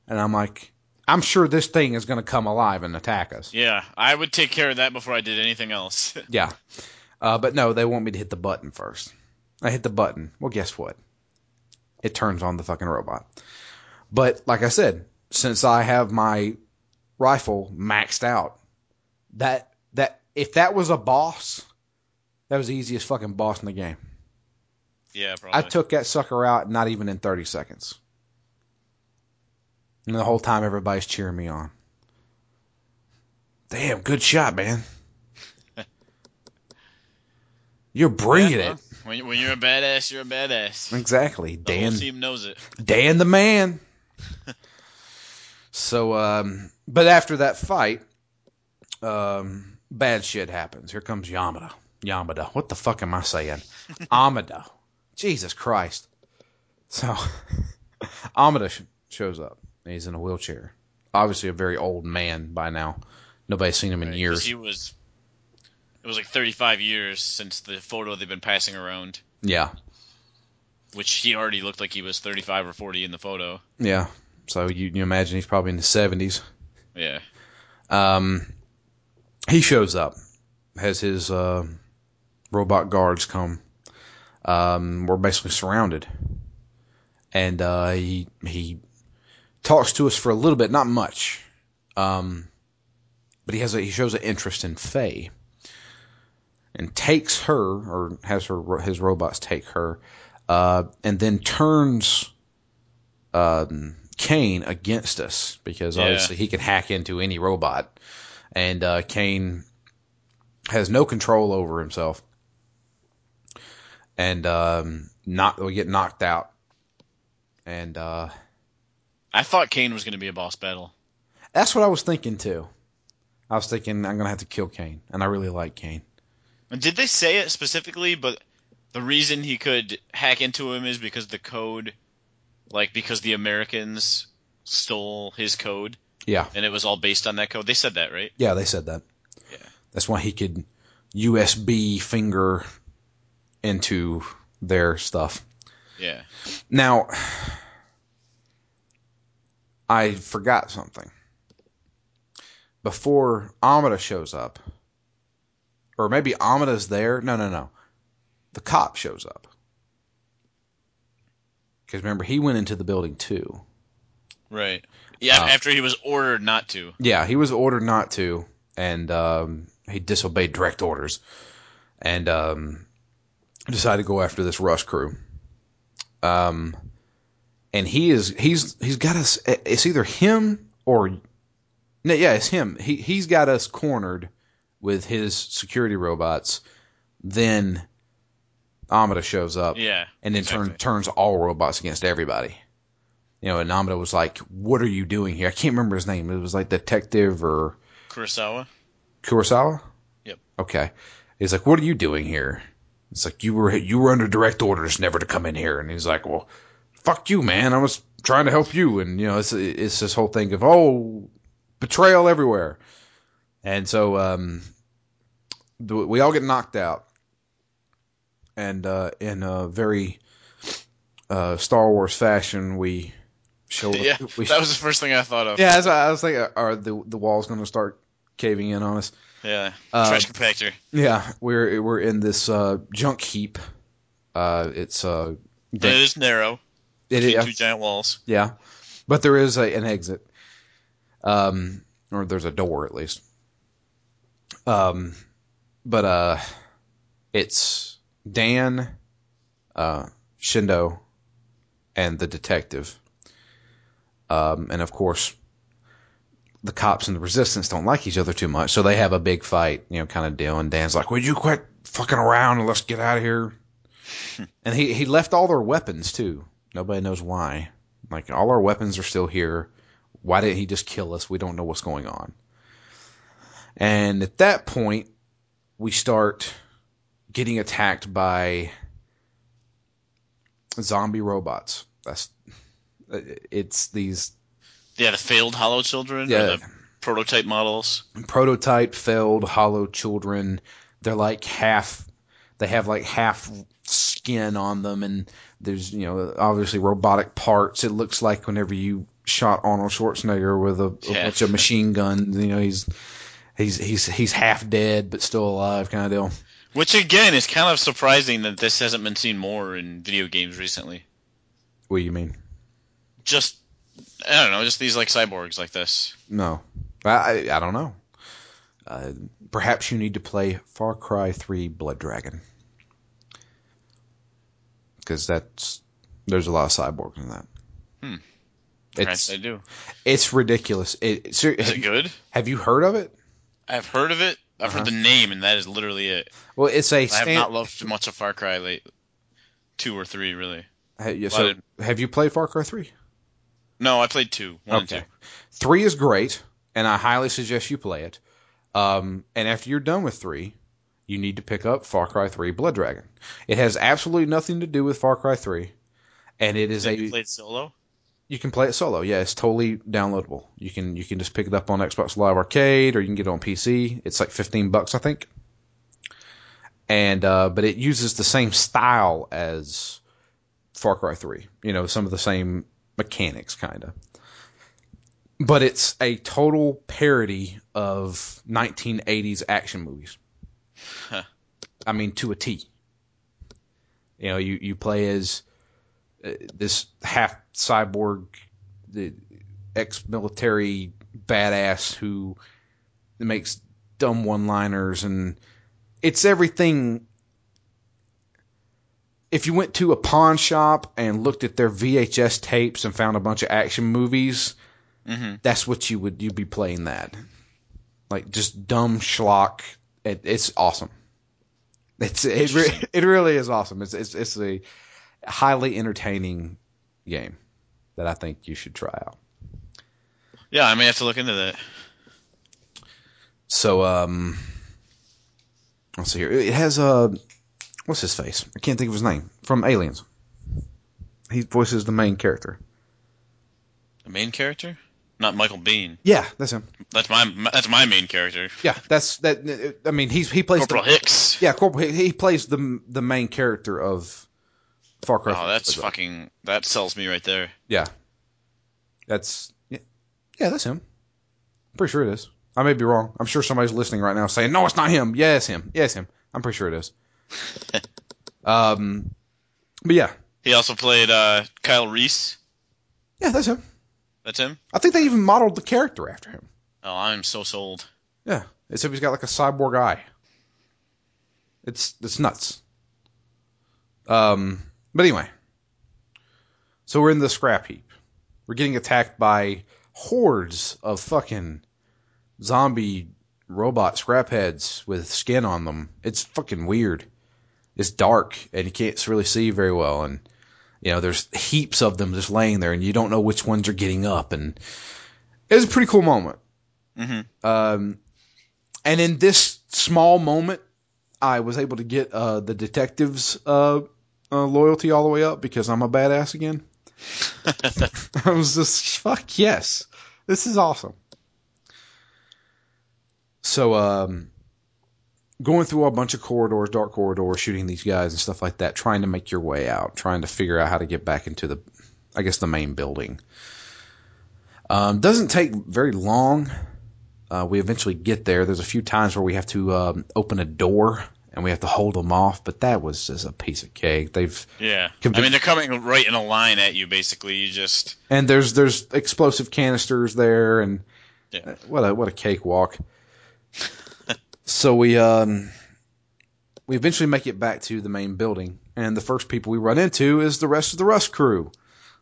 S1: and I'm like, I'm sure this thing is going to come alive and attack us.
S2: Yeah, I would take care of that before I did anything else.
S1: Yeah. Uh, but no, they want me to hit the button first. I hit the button. Well, guess what? It turns on the fucking robot. But like I said, since I have my rifle maxed out, that that if that was a boss, that was the easiest fucking boss in the game.
S2: yeah, probably.
S1: I took that sucker out not even in 30 seconds. And the whole time everybody's cheering me on. Damn, good shot, man. You're bringing
S2: Yeah,
S1: it.
S2: When, when you're a badass, you're a badass.
S1: Exactly.
S2: The whole
S1: Dan
S2: team knows it.
S1: Dan the man. so um but after that fight, um bad shit happens. Here comes Yamada. Yamada. What the fuck am I saying? Amada. Jesus Christ. So Amada sh- shows up. He's in a wheelchair. Obviously a very old man by now. Nobody's seen him in
S2: Right,
S1: years.
S2: He was. It was like 35 years since the photo they've been passing around,
S1: Yeah.
S2: which he already looked like he was 35 or 40 in the photo.
S1: Yeah. So you, you imagine he's probably in the 70s.
S2: Yeah.
S1: Um, he shows up, has his uh, robot guards come. Um, we're basically surrounded, and uh, he he talks to us for a little bit, not much, um, but he has a, he shows an interest in Faye, and takes her or has her his robots take her, uh, and then turns um, Cain against us because
S2: Yeah.
S1: obviously he can hack into any robot, and uh, Cain has no control over himself, and um, not we get knocked out, and uh,
S2: I thought Cain was going to be a boss battle.
S1: that's what I was thinking too. I was thinking I'm gonna have to kill Cain, and I really like Cain.
S2: And did they say it specifically? But the reason he could hack into him is because the code, like because the Americans stole his code,
S1: Yeah,
S2: and it was all based on that code. They said that, right?
S1: yeah, they said that.
S2: Yeah.
S1: That's why he could USB finger into their stuff.
S2: Yeah.
S1: Now, I forgot something. Before Amada shows up, or maybe Amada's there. No, no, no. The cop shows up. Because remember, he went into the building too.
S2: Right. Yeah.
S1: Uh,
S2: after he was ordered not to.
S1: Yeah, he was ordered not to, and um, he disobeyed direct orders, and um, decided to go after this Rust crew. Um, and he is he's he's got us. It's either him or no, yeah, it's him. He he's got us cornered with his security robots. Then Amada shows up
S2: Yeah.
S1: and then
S2: exactly.
S1: turn, turns all robots against everybody. You know, and Amada was like, "What are you doing here?" I can't remember his name. It was like Detective or
S2: Kurosawa.
S1: Kurosawa.
S2: Yep.
S1: Okay. He's like, "What are you doing here?" It's like you were you were under direct orders never to come in here, and he's like, "Well, fuck you, man. I was trying to help you." And you know, it's it's this whole thing of oh, betrayal everywhere, and so um, we all get knocked out, and uh, in a very uh, Star Wars fashion, we show
S2: Yeah.
S1: we,
S2: That was the first thing I thought of.
S1: yeah. I was thinking, are the the walls going to start caving in on us?
S2: Yeah.
S1: Uh,
S2: Trash compactor.
S1: Yeah, we're we're in this uh, junk heap. Uh, it's uh,
S2: it is narrow.
S1: it, yeah,
S2: two giant walls.
S1: yeah, but there is a, an exit, um, or there's a door at least. Um, but uh, it's Dan, uh, Shindo, and the detective. Um, and of course, the cops and the resistance don't like each other too much, so they have a big fight, you know, kind of deal. And Dan's like, "Would you quit fucking around and let's get out of here?" and he he left all their weapons too. Nobody knows why. Like all our weapons are still here. Why didn't he just kill us? We don't know what's going on. And at that point, we start getting attacked by zombie robots. That's it's these
S2: Yeah, the failed Hollow Children
S1: Yeah.
S2: or the prototype models.
S1: prototype failed hollow children they're like half they have like half skin on them and there's you know obviously robotic parts it looks like whenever you shot arnold schwarzenegger with a, a
S2: Yeah.
S1: bunch of machine guns you know he's he's he's he's half dead but still alive kind of deal
S2: Which again is kind of surprising that this hasn't been seen more in video games recently.
S1: what do you mean
S2: Just I don't know, just these like cyborgs like this.
S1: no i i, don't know uh, perhaps you need to play far cry 3 blood dragon because that's there's a lot of cyborgs in that
S2: Hmm.
S1: It's
S2: I do.
S1: it's ridiculous. It, ser-
S2: Is it good?
S1: have you heard of it?
S2: I've heard of it. I've
S1: Uh-huh.
S2: heard the name, and that is literally it.
S1: Well, it's a
S2: I have not loved much of Far Cry late. Two or three, really.
S1: Ha- yeah, so
S2: it-
S1: have you played Far Cry Three?
S2: No, I played two. One and two.
S1: Three is great, and I highly suggest you play it. Um, and after you're done with three, you need to pick up Far Cry Three Blood Dragon. It has absolutely nothing to do with Far Cry Three, and it is
S2: Have
S1: a
S2: you played solo?
S1: You can play it solo. Yeah, it's totally downloadable. You can you can just pick it up on Xbox Live Arcade or you can get it on PC. It's like 15 bucks, I think. And uh, but it uses the same style as Far Cry 3. You know, some of the same mechanics kind of. But it's a total parody of 1980s action movies.
S2: Huh.
S1: I mean, to a T. You know, you, you play as uh, this half cyborg, the ex-military badass who makes dumb one-liners, and it's everything. If you went to a pawn shop and looked at their VHS tapes and found a bunch of action movies,
S2: Mm-hmm.
S1: that's what you would you'd be playing that, like just dumb schlock. It, it's awesome. It's it it really is awesome. It's it's it's a highly entertaining game that I think you should try out.
S2: Yeah, I may have to look into that.
S1: So um, let's see here. It has uh, what's his face? I can't think of his name from Aliens. He voices the main character.
S2: The main character, not Michael Biehn.
S1: Yeah, that's him.
S2: That's my that's my main character.
S1: Yeah, that's that. I mean, he's he plays
S2: Corporal
S1: the,
S2: Hicks.
S1: Yeah, Corporal. He plays the the main character of Far Cry.
S2: Oh, that's
S1: 4.
S2: fucking. That sells me right there.
S1: Yeah, that's yeah, yeah, that's him. I'm pretty sure it is. I may be wrong. I'm sure somebody's listening right now saying, "No, it's not him." Yeah, it's him. Yeah, it's him. I'm pretty sure it is. um, but yeah,
S2: He also played uh, Kyle Reese.
S1: yeah, that's him.
S2: That's him.
S1: I think they even modeled the character after him.
S2: Oh, I'm so sold.
S1: Yeah, except he's got like a cyborg eye. It's it's nuts. Um, but anyway, so we're in the scrap heap. We're getting attacked by hordes of fucking zombie robot scrap heads with skin on them. It's fucking weird. It's dark and you can't really see very well, and you know there's heaps of them just laying there, and you don't know which ones are getting up, and it was a pretty cool moment.
S2: hmm
S1: Um, and in this small moment, I was able to get uh, the detective's uh, uh, loyalty all the way up because I'm a badass again. I was just fuck yes, this is awesome. So, um, going through a bunch of corridors, dark corridors, shooting these guys and stuff like that, trying to make your way out, trying to figure out how to get back into the, I guess, the main building. Um, doesn't take very long. Uh, we eventually get there. There's a few times where we have to um, open a door and we have to hold them off, but that was just a piece of cake. They've
S2: Yeah. I mean, they're coming right in a line at you. Basically, you just.
S1: and there's there's explosive canisters there and
S2: Yeah.
S1: what a what a cakewalk. so we um we eventually make it back to the main building, and the first people we run into is the rest of the Rust crew.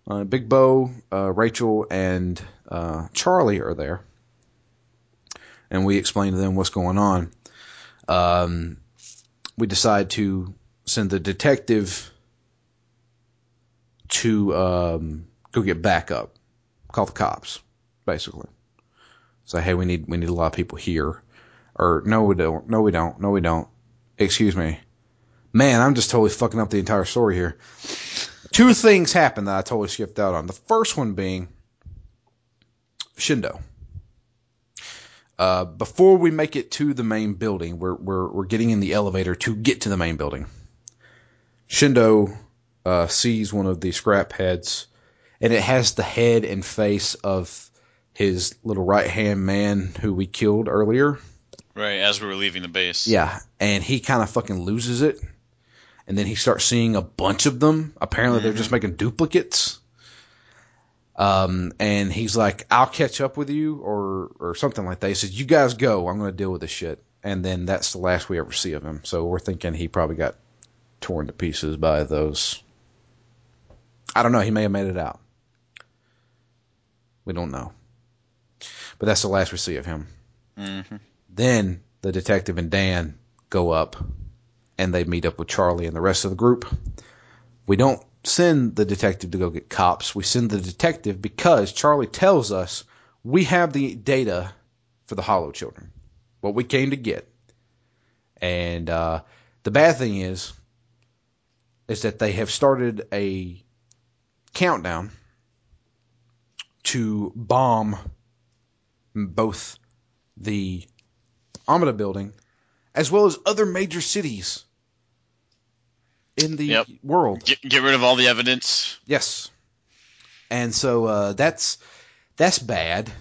S1: Uh, Big Bo, uh, Rachel, and uh, Charlie are there, and we explain to them what's going on. Um, we decide to send the detective to um, go get backup, call the cops, basically. Say, hey, we need we need a lot of people here, or no, we don't, no, we don't, no, we don't. Excuse me, man, I'm just totally fucking up the entire story here. two things happen that I totally skipped out on. The first one being Shindo. Uh, before we make it to the main building, we're, we're, we're getting in the elevator to get to the main building. Shindo uh, sees one of the scrap heads, and it has the head and face of his little right hand man who we killed earlier.
S2: Right, as we were leaving the base.
S1: Yeah, and he kind of fucking loses it, and then he starts seeing a bunch of them. Apparently, they're just making duplicates. Um, and he's like, "I'll catch up with you," or or something like that. He says, "You guys go. I'm going to deal with this shit." And then that's the last we ever see of him. So we're thinking he probably got torn to pieces by those. I don't know. He may have made it out. We don't know. But that's the last we see of him.
S2: hmm
S1: Then the detective and Dan go up and they meet up with Charlie and the rest of the group. We don't send the detective to go get cops. We send the detective because Charlie tells us we have the data for the Hollow Children, what we came to get. And uh, the bad thing is, is that they have started a countdown to bomb both the Amada building as well as other major cities in the
S2: Yep.
S1: world.
S2: Get, get rid of all the evidence.
S1: Yes. And so uh, that's that's bad.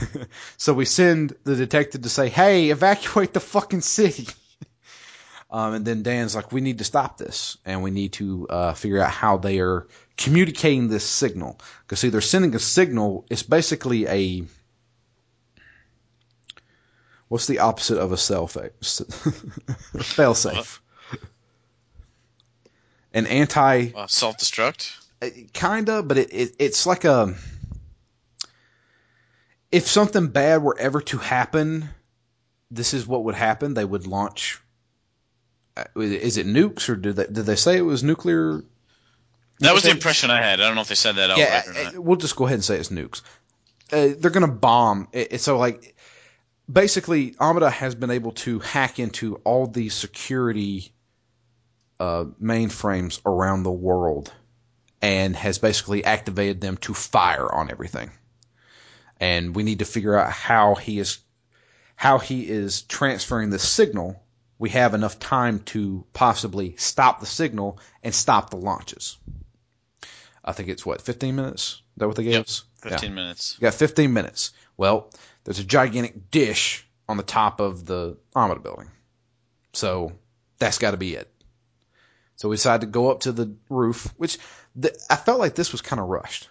S1: so we send the detective to say, "Hey, evacuate the fucking city." um, and then Dan's like, "We need to stop this, and we need to uh, figure out how they are communicating this signal. Because see, they're sending a signal. It's basically a what's the opposite of a cell fa- fail safe? An anti
S2: Uh, Self destruct.
S1: kinda, but it, it it's like a if something bad were ever to happen, this is what would happen. They would launch. uh, Is it nukes or did they did they say it was nuclear?
S2: That was the impression I had. I don't know if they said that outright
S1: Yeah,
S2: or not.
S1: uh, we'll just go ahead and say it's nukes. Uh, they're gonna bomb. It, so like basically, Amada has been able to hack into all these security uh, mainframes around the world and has basically activated them to fire on everything. And we need to figure out how he is how he is transferring the signal. We have enough time to possibly stop the signal and stop the launches. I think it's what 15 minutes. Is that what they gave
S2: Yep.
S1: us?
S2: 15 minutes.
S1: You got 15 minutes. Well, there's a gigantic dish on the top of the Amada building. So that's got to be it. So we decided to go up to the roof, which the, I felt like this was kind of rushed.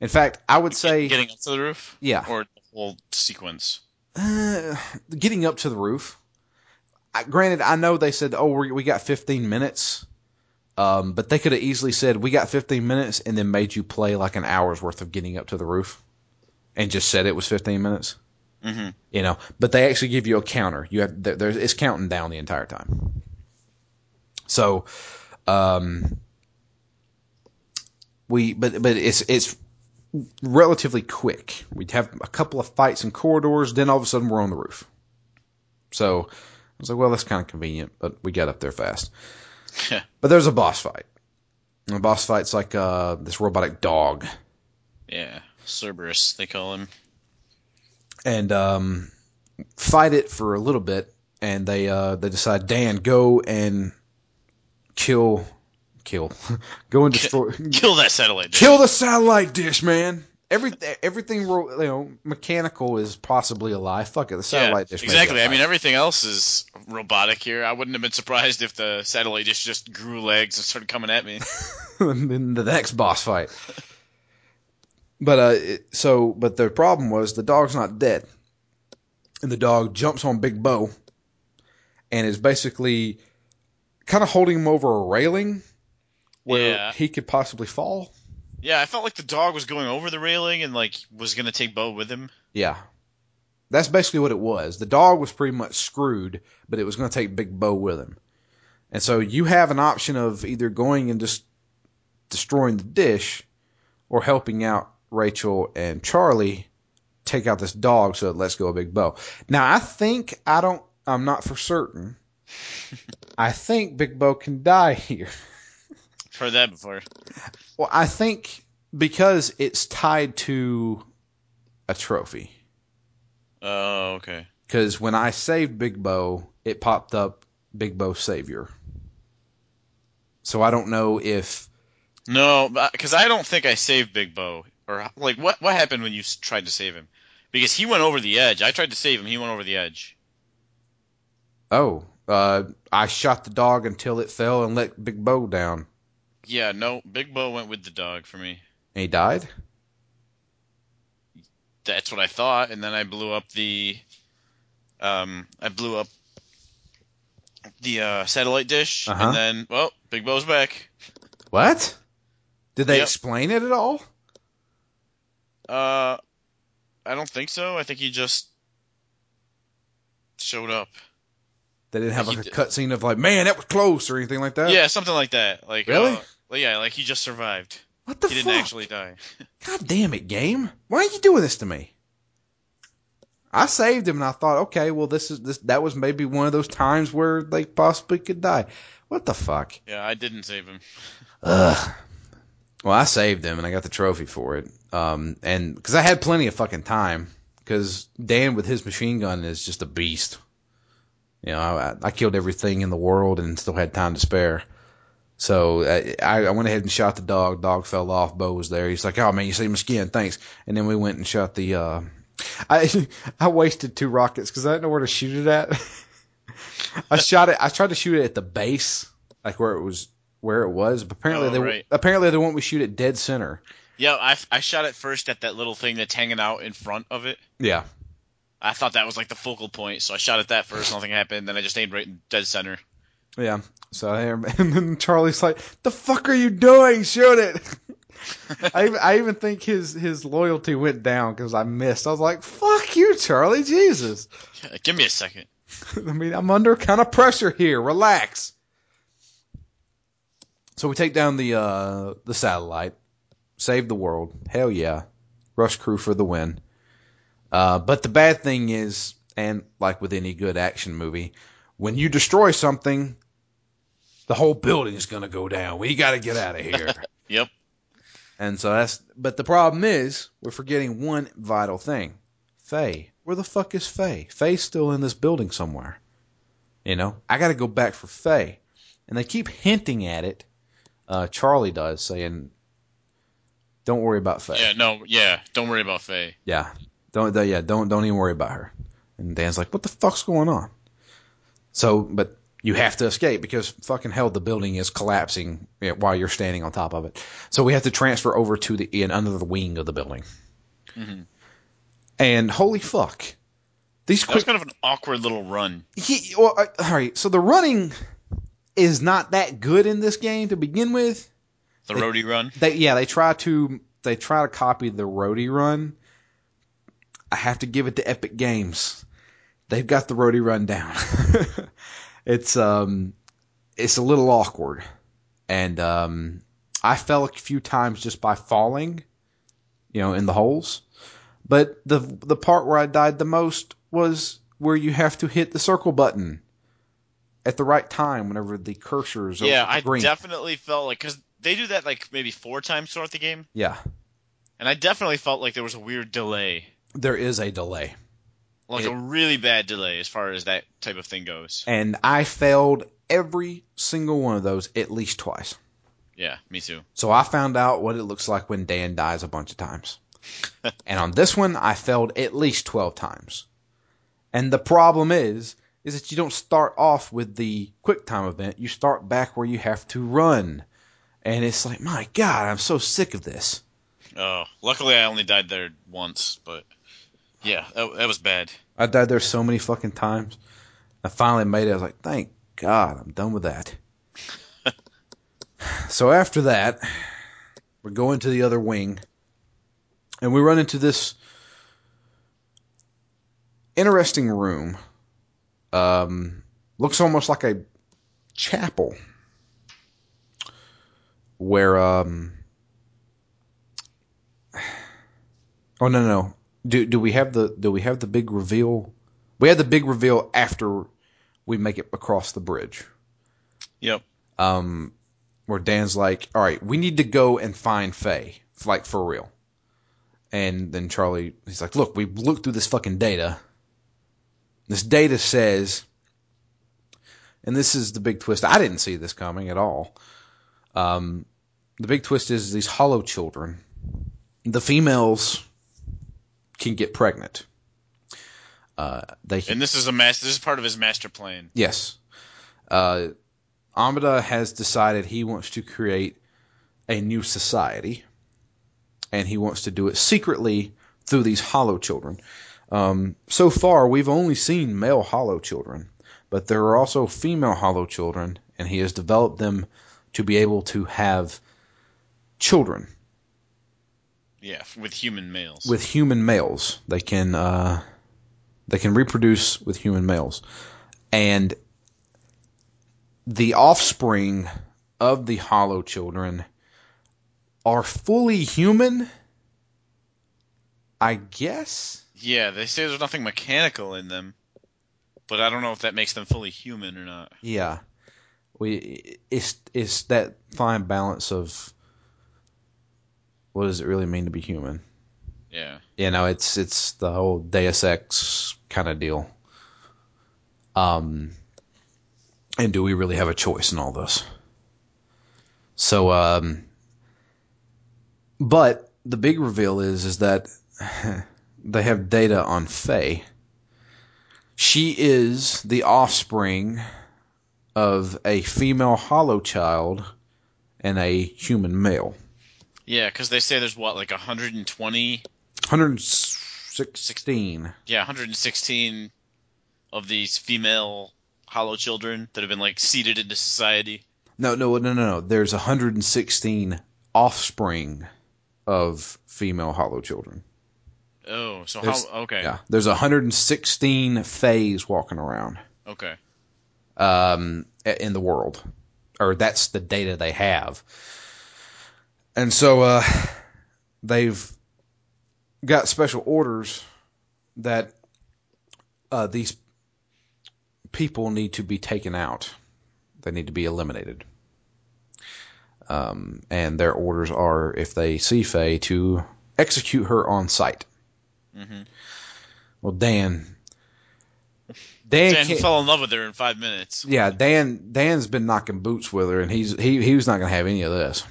S1: In fact, I would say,
S2: Getting up to the roof?
S1: yeah,
S2: Or the whole sequence?
S1: uh, getting up to the roof. I, granted, I know they said, "Oh, we, we got 15 minutes," um, but they could have easily said, "We got 15 minutes," and then made you play like an hour's worth of getting up to the roof, and just said it was 15 minutes.
S2: hmm
S1: you know but they actually give you a counter you have there, it's counting down the entire time so um we but but it's it's relatively quick. We'd have a couple of fights in corridors then all of a sudden we're on the roof. So i was like well that's kind of convenient but we got up there fast. But there's a boss fight. And the boss fight's like uh this robotic dog.
S2: Yeah. Cerberus, they call him.
S1: and um, fight it for a little bit, and they uh, they decide, Dan, go and kill, kill, go and destroy,
S2: Kill that satellite. dish.
S1: kill the satellite dish, man. Every everything you know mechanical is possibly alive. Fuck it, the satellite
S2: yeah,
S1: dish.
S2: Exactly. I mean, everything else is robotic here. I wouldn't have been surprised if the satellite dish just grew legs and started coming at me.
S1: in the next boss fight. But uh, it, so but the problem was the dog's not dead, and the dog jumps on Big Bo, and is basically kind of holding him over a railing where
S2: Yeah.
S1: he could possibly fall.
S2: Yeah, I felt like the dog was going over the railing and like was gonna take Bo with him.
S1: Yeah, that's basically what it was. The dog was pretty much screwed, but it was going to take Big Bo with him, and so you have an option of either going and just destroying the dish, or helping out Rachel and Charlie take out this dog so it lets go of Big Bo. Now I think I don't. I'm not for certain. I think Big Bo can die here.
S2: heard that before.
S1: Well, I think because it's tied to a trophy.
S2: Oh, okay.
S1: Because when I saved Big Bo, it popped up Big Bo Savior. So I don't know if
S2: No, because I don't think I saved Big Bo. Or like, what what happened when you tried to save him? Because he went over the edge. I tried to save him. He went over the edge.
S1: oh, uh, I shot the dog until it fell and let Big Bo down,
S2: Yeah, no, Big Bo went with the dog for me.
S1: and he died.
S2: That's what I thought, and then I blew up the, um, I blew up the uh, satellite dish,
S1: Uh-huh.
S2: and then well, Big Bo's back.
S1: What? Did they
S2: Yep.
S1: explain it at all?
S2: Uh, I don't think so. I think he just showed up.
S1: They didn't have like a cutscene of like, man, that was close or anything like that.
S2: yeah, something like that. Like
S1: Really?
S2: uh, yeah, like he just survived.
S1: What the fuck?
S2: he
S1: fuck?
S2: didn't actually die.
S1: God damn it, game! Why are you doing this to me? I saved him and I thought, okay, well, this is this. That was maybe one of those times where they possibly could die. What the fuck?
S2: Yeah, I didn't save him.
S1: Ugh. Well, I saved him and I got the trophy for it. Um, and because I had plenty of fucking time, because Dan with his machine gun is just a beast. You know, I, I killed everything in the world and still had time to spare. So I, I went ahead and shot the dog. Dog fell off. Bo was there. He's like, "Oh man, you saved my skin, thanks." And then we went and shot the. Uh, I I wasted two rockets because I didn't know where to shoot it at. I shot it. I tried to shoot it at the base, like where it was where it was. But apparently
S2: Oh,
S1: they
S2: right.
S1: apparently they want me to shoot it dead center.
S2: Yeah, I, I shot it first at that little thing that's hanging out in front of it.
S1: Yeah.
S2: I thought that was like the focal point, so I shot at that first. Nothing happened. Then I just aimed right in dead center.
S1: Yeah. So I, and then Charlie's like, "The fuck are you doing? Shoot it!" I even- I even think his his loyalty went down because I missed. I was like, "Fuck you, Charlie! Jesus!"
S2: Yeah, give me a second.
S1: I mean, I'm under kind of pressure here. Relax. So we take down the uh, the satellite, save the world. Hell yeah, Rust crew for the win. Uh, but the bad thing is, and like with any good action movie, when you destroy something, the whole building is gonna go down. We got to get out of here.
S2: Yep.
S1: And so that's, but the problem is, we're forgetting one vital thing. Faye. Where the fuck is Faye? Faye's still in this building somewhere. You know, I gotta go back for Faye. And they keep hinting at it. Uh, Charlie does, saying, don't worry about Faye.
S2: Yeah. No. Yeah. Don't worry about Faye.
S1: Yeah. Don't, don't- yeah, don't, don't even worry about her. And Dan's like, what the fuck's going on? So, but you have to escape because fucking hell, the building is collapsing while you're standing on top of it. So we have to transfer over to the, in under the wing of the building.
S2: Mhm.
S1: And holy fuck. These
S2: That was kind of an awkward little run.
S1: he, well, all right. So the running is not that good in this game to begin with.
S2: The
S1: They-
S2: roadie run.
S1: They yeah, they try to they try to copy the roadie run. I have to give it to Epic Games. They've got the roadie run down. it's um it's a little awkward. And um I fell a few times just by falling, you know, in the holes. But the the part where I died the most was where you have to hit the circle button at the right time whenever the cursor's
S2: Yeah,
S1: over
S2: I
S1: green.
S2: definitely felt like because they do that like maybe four times throughout the game,
S1: yeah,
S2: and I definitely felt like there was a weird delay,
S1: there is a delay.
S2: like
S1: It-
S2: a really bad delay as far as that type of thing goes.
S1: and I failed every single one of those at least twice.
S2: Yeah, me too.
S1: So I found out what it looks like when Dan dies a bunch of times. and on this one, I failed at least 12 times. And the problem is, is that you don't start off with the quick time event. You start back where you have to run. And it's like, my God, I'm so sick of this.
S2: Oh, luckily I only died there once, but yeah, that, that was bad.
S1: I died there so many fucking times. I finally made it. I was like, thank God, I'm done with that. so after that, we're going to the other wing, and we run into this interesting room. Um, looks almost like a chapel, where um. Oh no no! Do do we have the do we have the big reveal? We had the big reveal after we make it across the bridge.
S2: Yep.
S1: Um, where Dan's like, "All right, we need to go and find Faye, like for real." And then Charlie, he's like, "Look, we looked through this fucking data. This data says, and this is the big twist. I didn't see this coming at all. Um, the big twist is these hollow children. The females can get pregnant. Uh, they
S2: And this is a master. This is part of his master plan.
S1: Yes. Uh, Amada has decided he wants to create a new society, and he wants to do it secretly through these hollow children. Um, so far, we've only seen male hollow children, but there are also female hollow children, and he has developed them to be able to have children
S2: Yeah, with human males.
S1: with human males. They can uh, they can reproduce with human males, and the offspring of the Hollow children are fully human. I guess.
S2: yeah, they say there's nothing mechanical in them, but I don't know if that makes them fully human or not.
S1: Yeah, we it's it's that fine balance of what does it really mean to be human.
S2: Yeah.
S1: You know, it's it's the whole Deus Ex kind of deal. Um, and do we really have a choice in all this? So, um, but the big reveal is is that they have data on Faye. She is the offspring of a female hollow child and a human male.
S2: Yeah, because they say there's what, like 120?
S1: 116.
S2: Yeah, 116 of these female hollow children that have been like seeded into society.
S1: No, no, no, no, no. There's 116 offspring of female hollow children.
S2: Oh, so
S1: There's-
S2: how? Okay.
S1: Yeah, there's 116 fays walking around
S2: Okay.
S1: um, in the world, or that's the data they have. And so uh, they've got special orders that uh, these people need to be taken out. They need to be eliminated. Um, and their orders are, if they see Faye, to execute her on sight.
S2: hmm
S1: Well, Dan. Dan,
S2: Dan fell in love with her in five minutes.
S1: yeah, Dan Dan's been knocking boots with her, and he's he he was not gonna have any of this.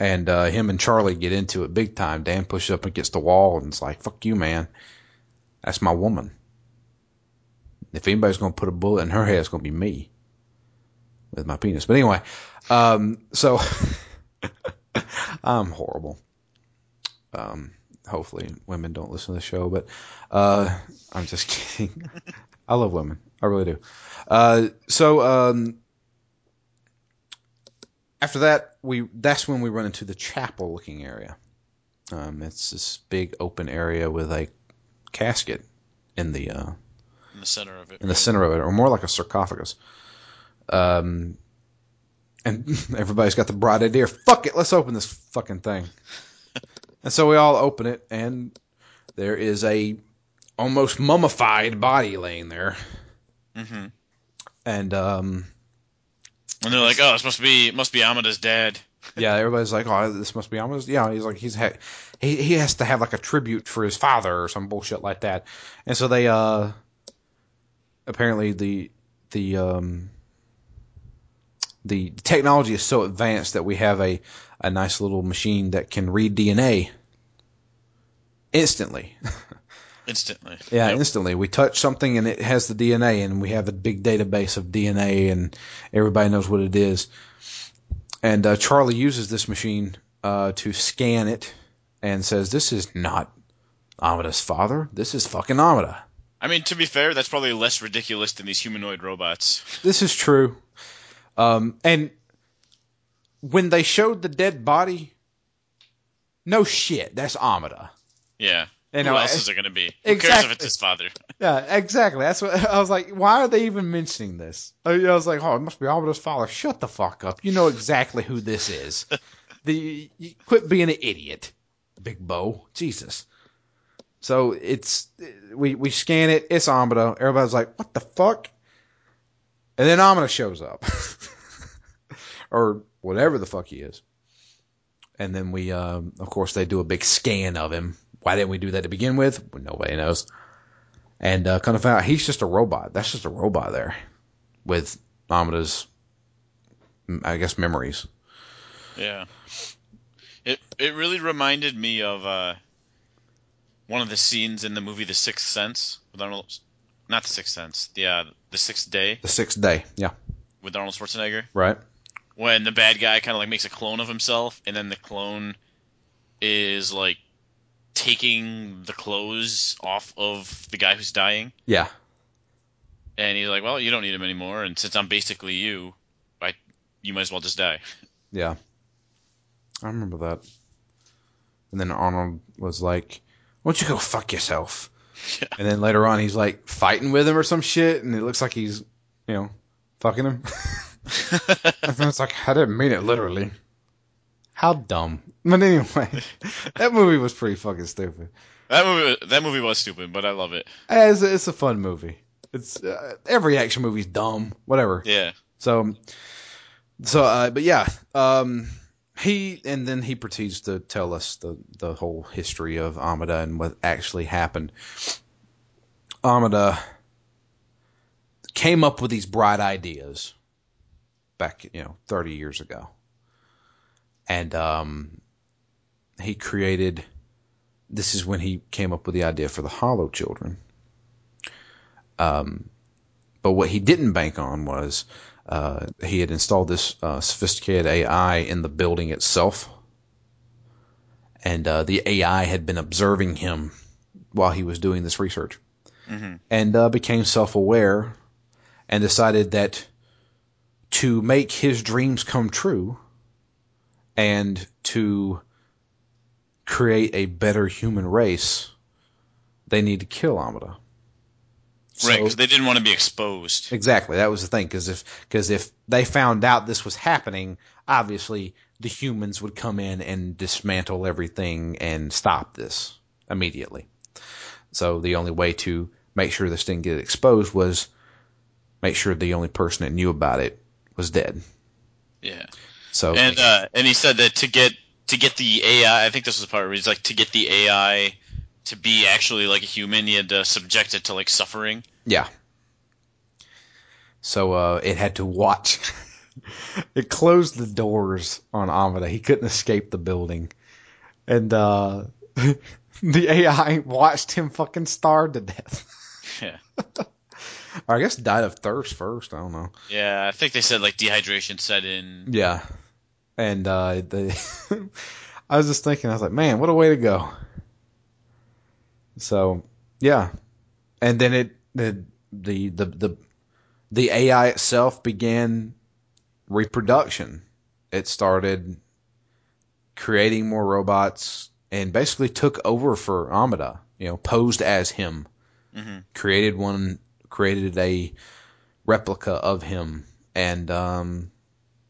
S1: And uh, him and Charlie get into it big time. Dan pushes up against the wall and it's like, "Fuck you, man. That's my woman. If anybody's gonna put a bullet in her head, it's gonna be me with my penis." But anyway, um, so I'm horrible. Um, hopefully women don't listen to the show, but uh, I'm just kidding. I love women. I really do. Uh, so um, after that, we that's when we run into the chapel looking area. Um, it's this big open area with a casket in the uh,
S2: In the center of it.
S1: in the center of it, or more like a sarcophagus. Um, and everybody's got the bright idea. Fuck it, let's open this fucking thing. and so we all open it, and there is a almost mummified body laying there.
S2: hmm
S1: And um,
S2: And they're like, "Oh, this must be must be Amada's dad."
S1: yeah, everybody's like, "Oh, this must be almost." Yeah, he's like, he's ha- he he has to have like a tribute for his father or some bullshit like that. And so they uh, apparently the the um the technology is so advanced that we have a a nice little machine that can read DNA instantly.
S2: Instantly.
S1: Yeah,
S2: Yep.
S1: instantly. We touch something and it has the DNA, and we have a big database of DNA, and everybody knows what it is. And uh, Charlie uses this machine uh, to scan it and says, "This is not Amada's father. This is fucking Amada.
S2: I mean, to be fair, that's probably less ridiculous than these humanoid robots.
S1: This is true." Um, and when they showed the dead body, no shit, that's Amada.
S2: Yeah.
S1: You
S2: Who else
S1: I-
S2: is it going to be? Who cares if it's his father?
S1: Yeah, exactly. That's what I was like. Why are they even mentioning this? I I was like, oh, it must be Alberto's father. Shut the fuck up. You know exactly who this is. the you quit being an idiot, Big Bo. Jesus. So it's we we scan it. It's Amada. Everybody's like, what the fuck? And then Amada shows up, or whatever the fuck he is. And then we, um, of course, they do a big scan of him. Why didn't we do that to begin with? Nobody knows. And uh, kind of found out he's just a robot. That's just a robot there with Amada's, I guess, memories.
S2: Yeah. It it really reminded me of uh, one of the scenes in the movie The Sixth Sense with Arnold. Not The Sixth Sense. The uh, The Sixth Day
S1: The sixth day. Yeah.
S2: with Arnold Schwarzenegger.
S1: Right.
S2: when the bad guy kind of like makes a clone of himself, and then the clone is like taking the clothes off of the guy who's dying,
S1: Yeah.
S2: and he's like, "Well, you don't need him anymore, and since I'm basically you, I you might as well just die."
S1: Yeah. I remember that. And then Arnold was like, Why don't you go fuck yourself?
S2: Yeah.
S1: And then later on, he's like fighting with him or some shit, and it looks like he's, you know, fucking him. and then it's like, I didn't mean it literally. How dumb. But anyway, that movie was pretty fucking stupid.
S2: that movie that movie was stupid, but I love it.
S1: Eh, It's a, it's a fun movie. It's uh, every action movie's dumb, whatever.
S2: Yeah,
S1: So, so, uh, but yeah, um, he and then he proceeds to tell us the the whole history of Amada and what actually happened. Amada came up with these bright ideas back, you know, 30 years ago, and um, he created. This is when he came up with the idea for the Hollow Children. Um, but what he didn't bank on was uh, he had installed this uh, sophisticated AI in the building itself, and uh, the AI had been observing him while he was doing this research,
S2: hmm
S1: and uh, became self-aware, and decided that to make his dreams come true, and to create a better human race, they need to kill Amada.
S2: right. Because they didn't want to be exposed.
S1: Exactly. That was the thing. Because if because if they found out this was happening, obviously the humans would come in and dismantle everything and stop this immediately. So the only way to make sure this didn't get exposed was make sure the only person that knew about it was dead.
S2: Yeah,
S1: So
S2: and uh, and he said that to get to get the AI, I think this was the part where he's like to get the AI to be actually like a human, he had to subject it to like suffering.
S1: Yeah. So uh, it had to watch. it closed the doors on Amada. He couldn't escape the building, and uh, the AI watched him fucking starve to death.
S2: Yeah.
S1: or I guess died of thirst first. I don't know.
S2: Yeah, I think they said like dehydration set in.
S1: Yeah, and uh, the I was just thinking, I was like, man, what a way to go. So yeah, and then it the the the the, the AI itself began reproduction. It started creating more robots and basically took over for Amada. You know, posed as him,
S2: hmm
S1: created one, created a replica of him, and um,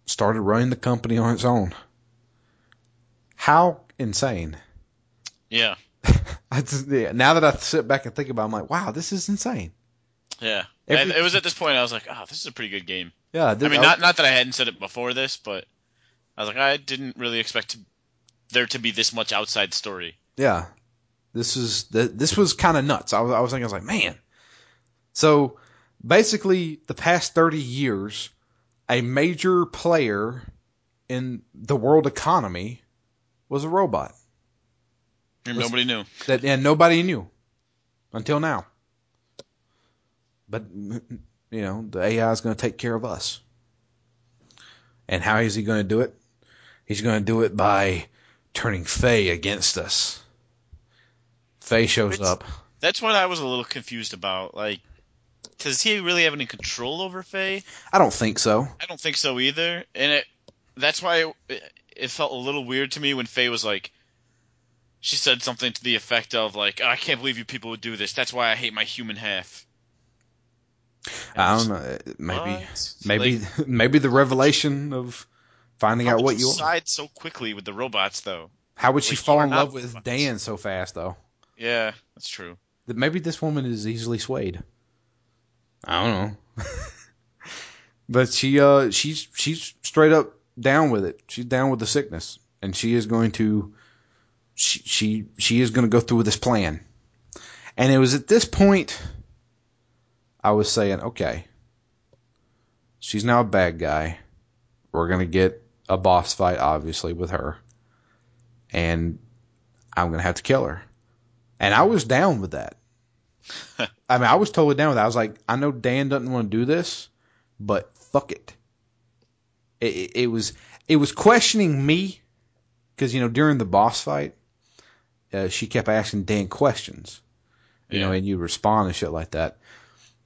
S1: started running the company on its own. How insane!
S2: Yeah,
S1: I just, yeah, now that I sit back and think about, it, I'm like, wow, this is insane.
S2: yeah.
S1: Every-
S2: it was at this point I was like, oh, this is a pretty good game.
S1: Yeah,
S2: I mean, not not that I hadn't said it before this, but I was like, I didn't really expect to, there to be this much outside story.
S1: yeah, this is this was kind of nuts. I was I was thinking, I was like, man. So basically, the past thirty years, a major player in the world economy was a robot
S2: And
S1: Listen-
S2: nobody knew.
S1: that and nobody knew until now. But you know, the AI is going to take care of us. And how is he going to do it? He's going to do it by turning Faye against us. Faye shows
S2: It's-
S1: up.
S2: That's what I was a little confused about. Like, does he really have any control over Faye?
S1: I don't think so.
S2: I don't think so either. And it that's why it, it felt a little weird to me when Faye was like, she said something to the effect of like, oh, I can't believe you people would do this. That's why I hate my human half.
S1: I don't know. Maybe,
S2: What?
S1: maybe,
S2: Like,
S1: maybe the revelation of finding out what you
S2: side so quickly with the robots though.
S1: How would she
S2: like,
S1: fall in love with
S2: robots.
S1: Dan so fast, though?
S2: Yeah, that's true.
S1: that maybe this woman is easily swayed. I don't know. but she uh she's she's straight up down with it. She's down with the sickness, and she is going to she she she is going to go through with this plan. And it was at this point I was saying, okay, she's now a bad guy. We're going to get a boss fight, obviously, with her. And I'm going to have to kill her. And I was down with that. I mean, I was totally down with that. I was like, I know Dan doesn't want to do this, but fuck it. It, it, it was it was questioning me because you know during the boss fight, uh, she kept asking Dan questions, you know, and you respond and shit like that,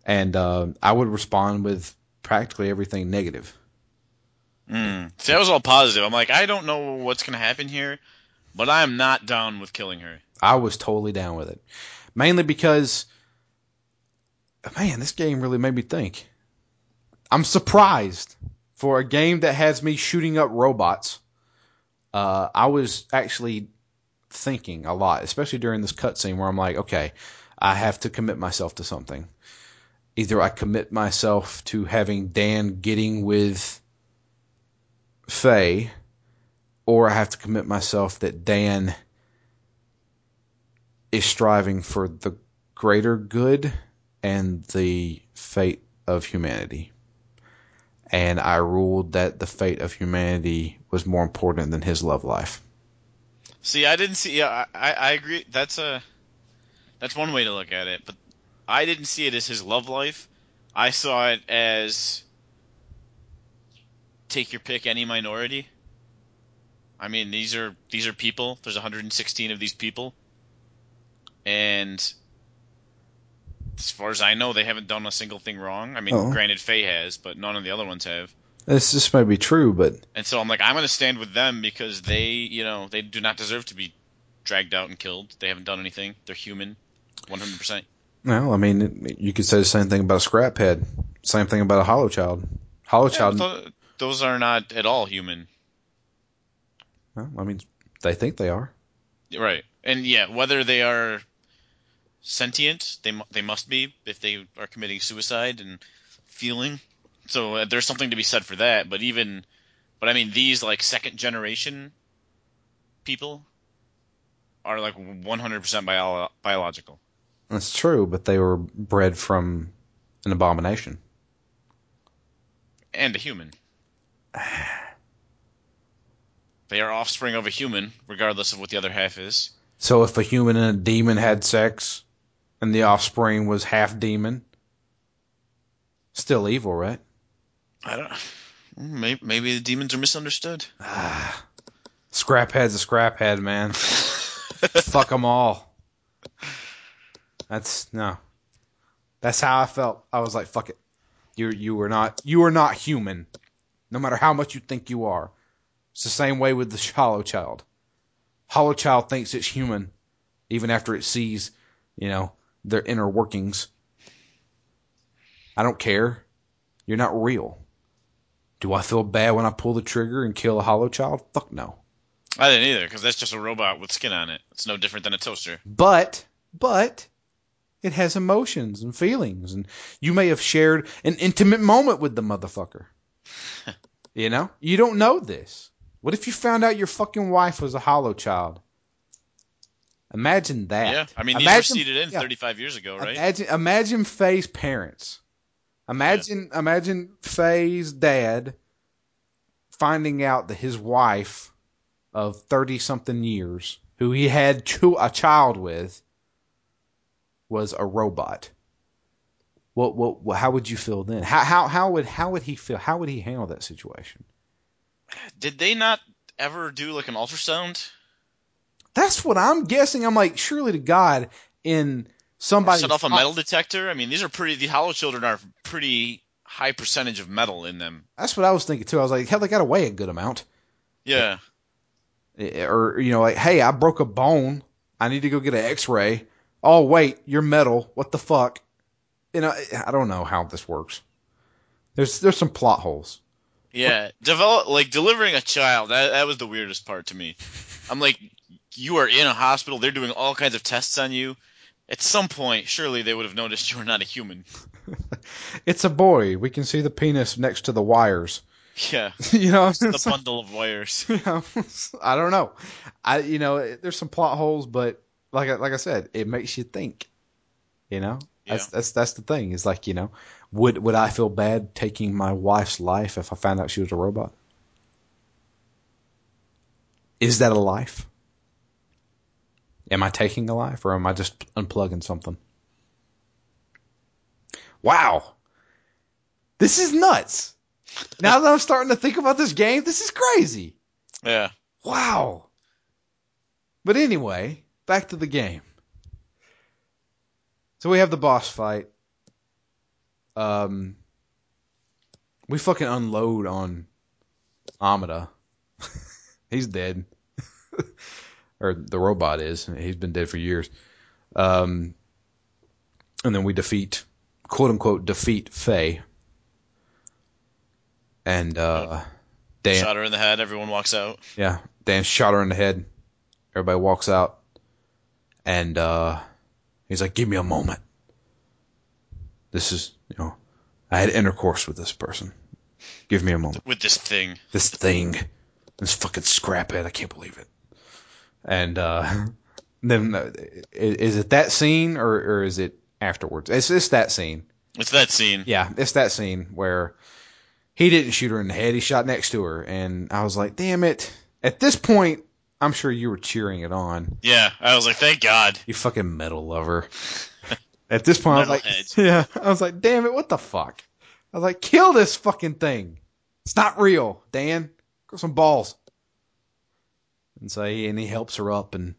S1: and uh, I would respond with practically everything negative.
S2: Mm. See, that was all positive. I'm like, I don't know what's gonna happen here, but I am not down with killing her.
S1: I was totally down with it, mainly because, man, this game really made me think. I'm surprised for a game that has me shooting up robots. Uh, I was actually thinking a lot, especially during this cutscene where I'm like, okay, I have to commit myself to something. Either I commit myself to having Dan getting with Faye, or I have to commit myself that Dan is striving for the greater good and the fate of humanity. And I ruled that the fate of humanity was more important than his love life.
S2: See, I didn't see. Yeah, I, I agree. That's a that's one way to look at it, but I didn't see it as his love life. I saw it as take your pick, any minority. I mean, these are these are people. There's 116 of these people, and as far as I know, they haven't done a single thing wrong. I mean,
S1: Oh.
S2: granted, Faye has, but none of the other ones have.
S1: This this may be true, but
S2: And so I'm like, I'm going to stand with them because they, you know, they do not deserve to be dragged out and killed. They haven't done anything. They're human, 100%.
S1: well, I mean, you could say the same thing about a scrap head. Same thing about a hollow child. Hollow
S2: Yeah,
S1: child.
S2: tho- those are not at all human.
S1: well, I mean, they think they are.
S2: Right. And yeah, whether they are sentient, they they must be if they are committing suicide and feeling. So uh, there's something to be said for that, but even but I mean these like second generation people are like 100% bio- biological.
S1: That's true, but they were bred from an abomination.
S2: and a human. They are offspring of a human, regardless of what the other half is.
S1: So if a human and a demon had sex, and the offspring was half demon, still evil, right?
S2: I don't. Maybe, maybe the demons are misunderstood.
S1: Scraphead's a scraphead, man. Fuck them all. That's no. That's how I felt. I was like, fuck it. You you were not you are not human. No matter how much you think you are. It's the same way with the hollow child. Hollow child thinks it's human, even after it sees, you know, their inner workings. I don't care. You're not real. Do I feel bad when I pull the trigger and kill a hollow child? Fuck no.
S2: I didn't either, because that's just a robot with skin on it. It's no different than a toaster.
S1: But, but, it has emotions and feelings, and you may have shared an intimate moment with the motherfucker. you know? You don't know this. What if you found out your fucking wife was a hollow child? Imagine that.
S2: Yeah, I mean these were seeded in
S1: yeah.
S2: 35 years ago, right?
S1: Imagine, imagine Faye's parents. Imagine, imagine Faye's dad finding out that his wife of thirty something years, who he had two, a child with, was a robot. What, what, what, how would you feel then? How, how, how would, how would he feel? How would he handle that situation?
S2: Did they not ever do like an ultrasound?
S1: That's what I'm guessing. I'm like, surely to God, in somebody
S2: Set off a metal detector? I mean, these are pretty. The hollow children are pretty high percentage of metal in them.
S1: That's what I was thinking too. I was like, hell, they got to weigh a good amount.
S2: Yeah.
S1: Eh, or you know like hey i broke a bone i need to go get an x-ray oh wait you're metal what the fuck you know i don't know how this works there's there's some plot holes
S2: Yeah, develop like delivering a child. That that was the weirdest part to me. I'm like, you are in a hospital. They're doing all kinds of tests on you. At some point, surely they would have noticed you were not a human.
S1: it's a boy we can see the penis next to the wires
S2: Yeah,
S1: you know,
S2: the
S1: it's
S2: bundle of wires.
S1: you know, I don't know. I you know, there's some plot holes, but like I- like I said, it makes you think. You know, that's that's that's the thing. Is like you know, would would I feel bad taking my wife's life if I found out she was a robot? Is that a life? Am I taking a life, or am I just unplugging something? Wow, this is nuts. Now that I'm starting to think about this game, this is crazy.
S2: Yeah,
S1: Wow. But anyway, back to the game. So we have the boss fight. Um, we fucking unload on Amada. He's dead. Or the robot is. He's been dead for years. Um, and then we defeat, quote unquote, defeat Faye. And, uh, Dan.
S2: shot her in the head. Everyone walks out.
S1: Yeah, Dan shot her in the head. Everybody walks out, and uh, he's like, "Give me a moment. This is, you know, I had intercourse with this person. Give me a moment.
S2: with this thing.
S1: This thing, this fucking scraphead. I can't believe it." And uh, then, uh, is it that scene or or is it afterwards? It's it's that scene.
S2: It's that scene.
S1: Yeah, it's that scene where he didn't shoot her in the head. He shot next to her, and I was like, "Damn it!" At this point, I'm sure you were cheering it on.
S2: Yeah, I was like, thank God.
S1: You fucking metal lover. At this point, I was like,
S2: Metalhead.
S1: "Yeah." I was like, "Damn it! What the fuck?" I was like, "Kill this fucking thing. It's not real, Dan. Grow some balls." And so he and he helps her up, and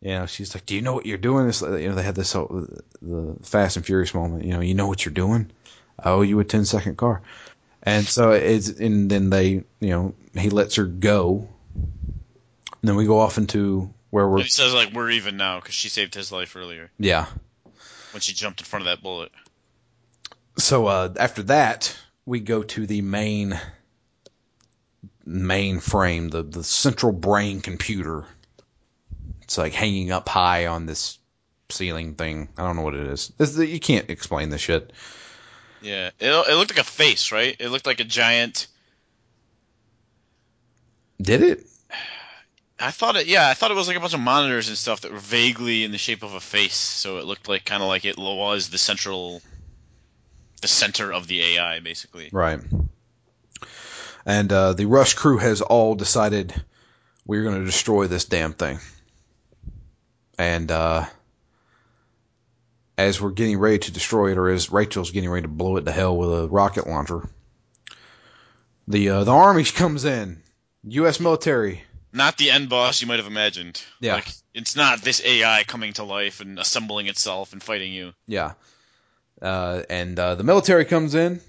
S1: you know, she's like, "Do you know what you're doing?" This, you know, they had this whole, the Fast and Furious moment. You know, you know what you're doing. I owe you a 10 second car. And so it's, and then they, you know, he lets her go. And then we go off into where we're,
S2: He says like we're even now because she saved his life earlier
S1: yeah.
S2: when she jumped in front of that bullet.
S1: So uh, after that, we go to the main main frame, the the central brain computer. It's like hanging up high on this ceiling thing. I don't know what it is. The- you can't explain this shit.
S2: Yeah, it, it looked like a face, right? It looked like a giant.
S1: Did it?
S2: I thought it. Yeah, I thought it was like a bunch of monitors and stuff that were vaguely in the shape of a face. So it looked like kind of like it was the central, the center of the AI, basically.
S1: Right. And uh, the Rust crew has all decided we're going to destroy this damn thing. And uh, as we're getting ready to destroy it, or as Rachel's getting ready to blow it to hell with a rocket launcher, the uh, the army comes in, U.S. military.
S2: Not the end boss you might have imagined.
S1: Yeah.
S2: Like it's not this AI coming to life and assembling itself and fighting you.
S1: Yeah. Uh, and uh, the military comes in,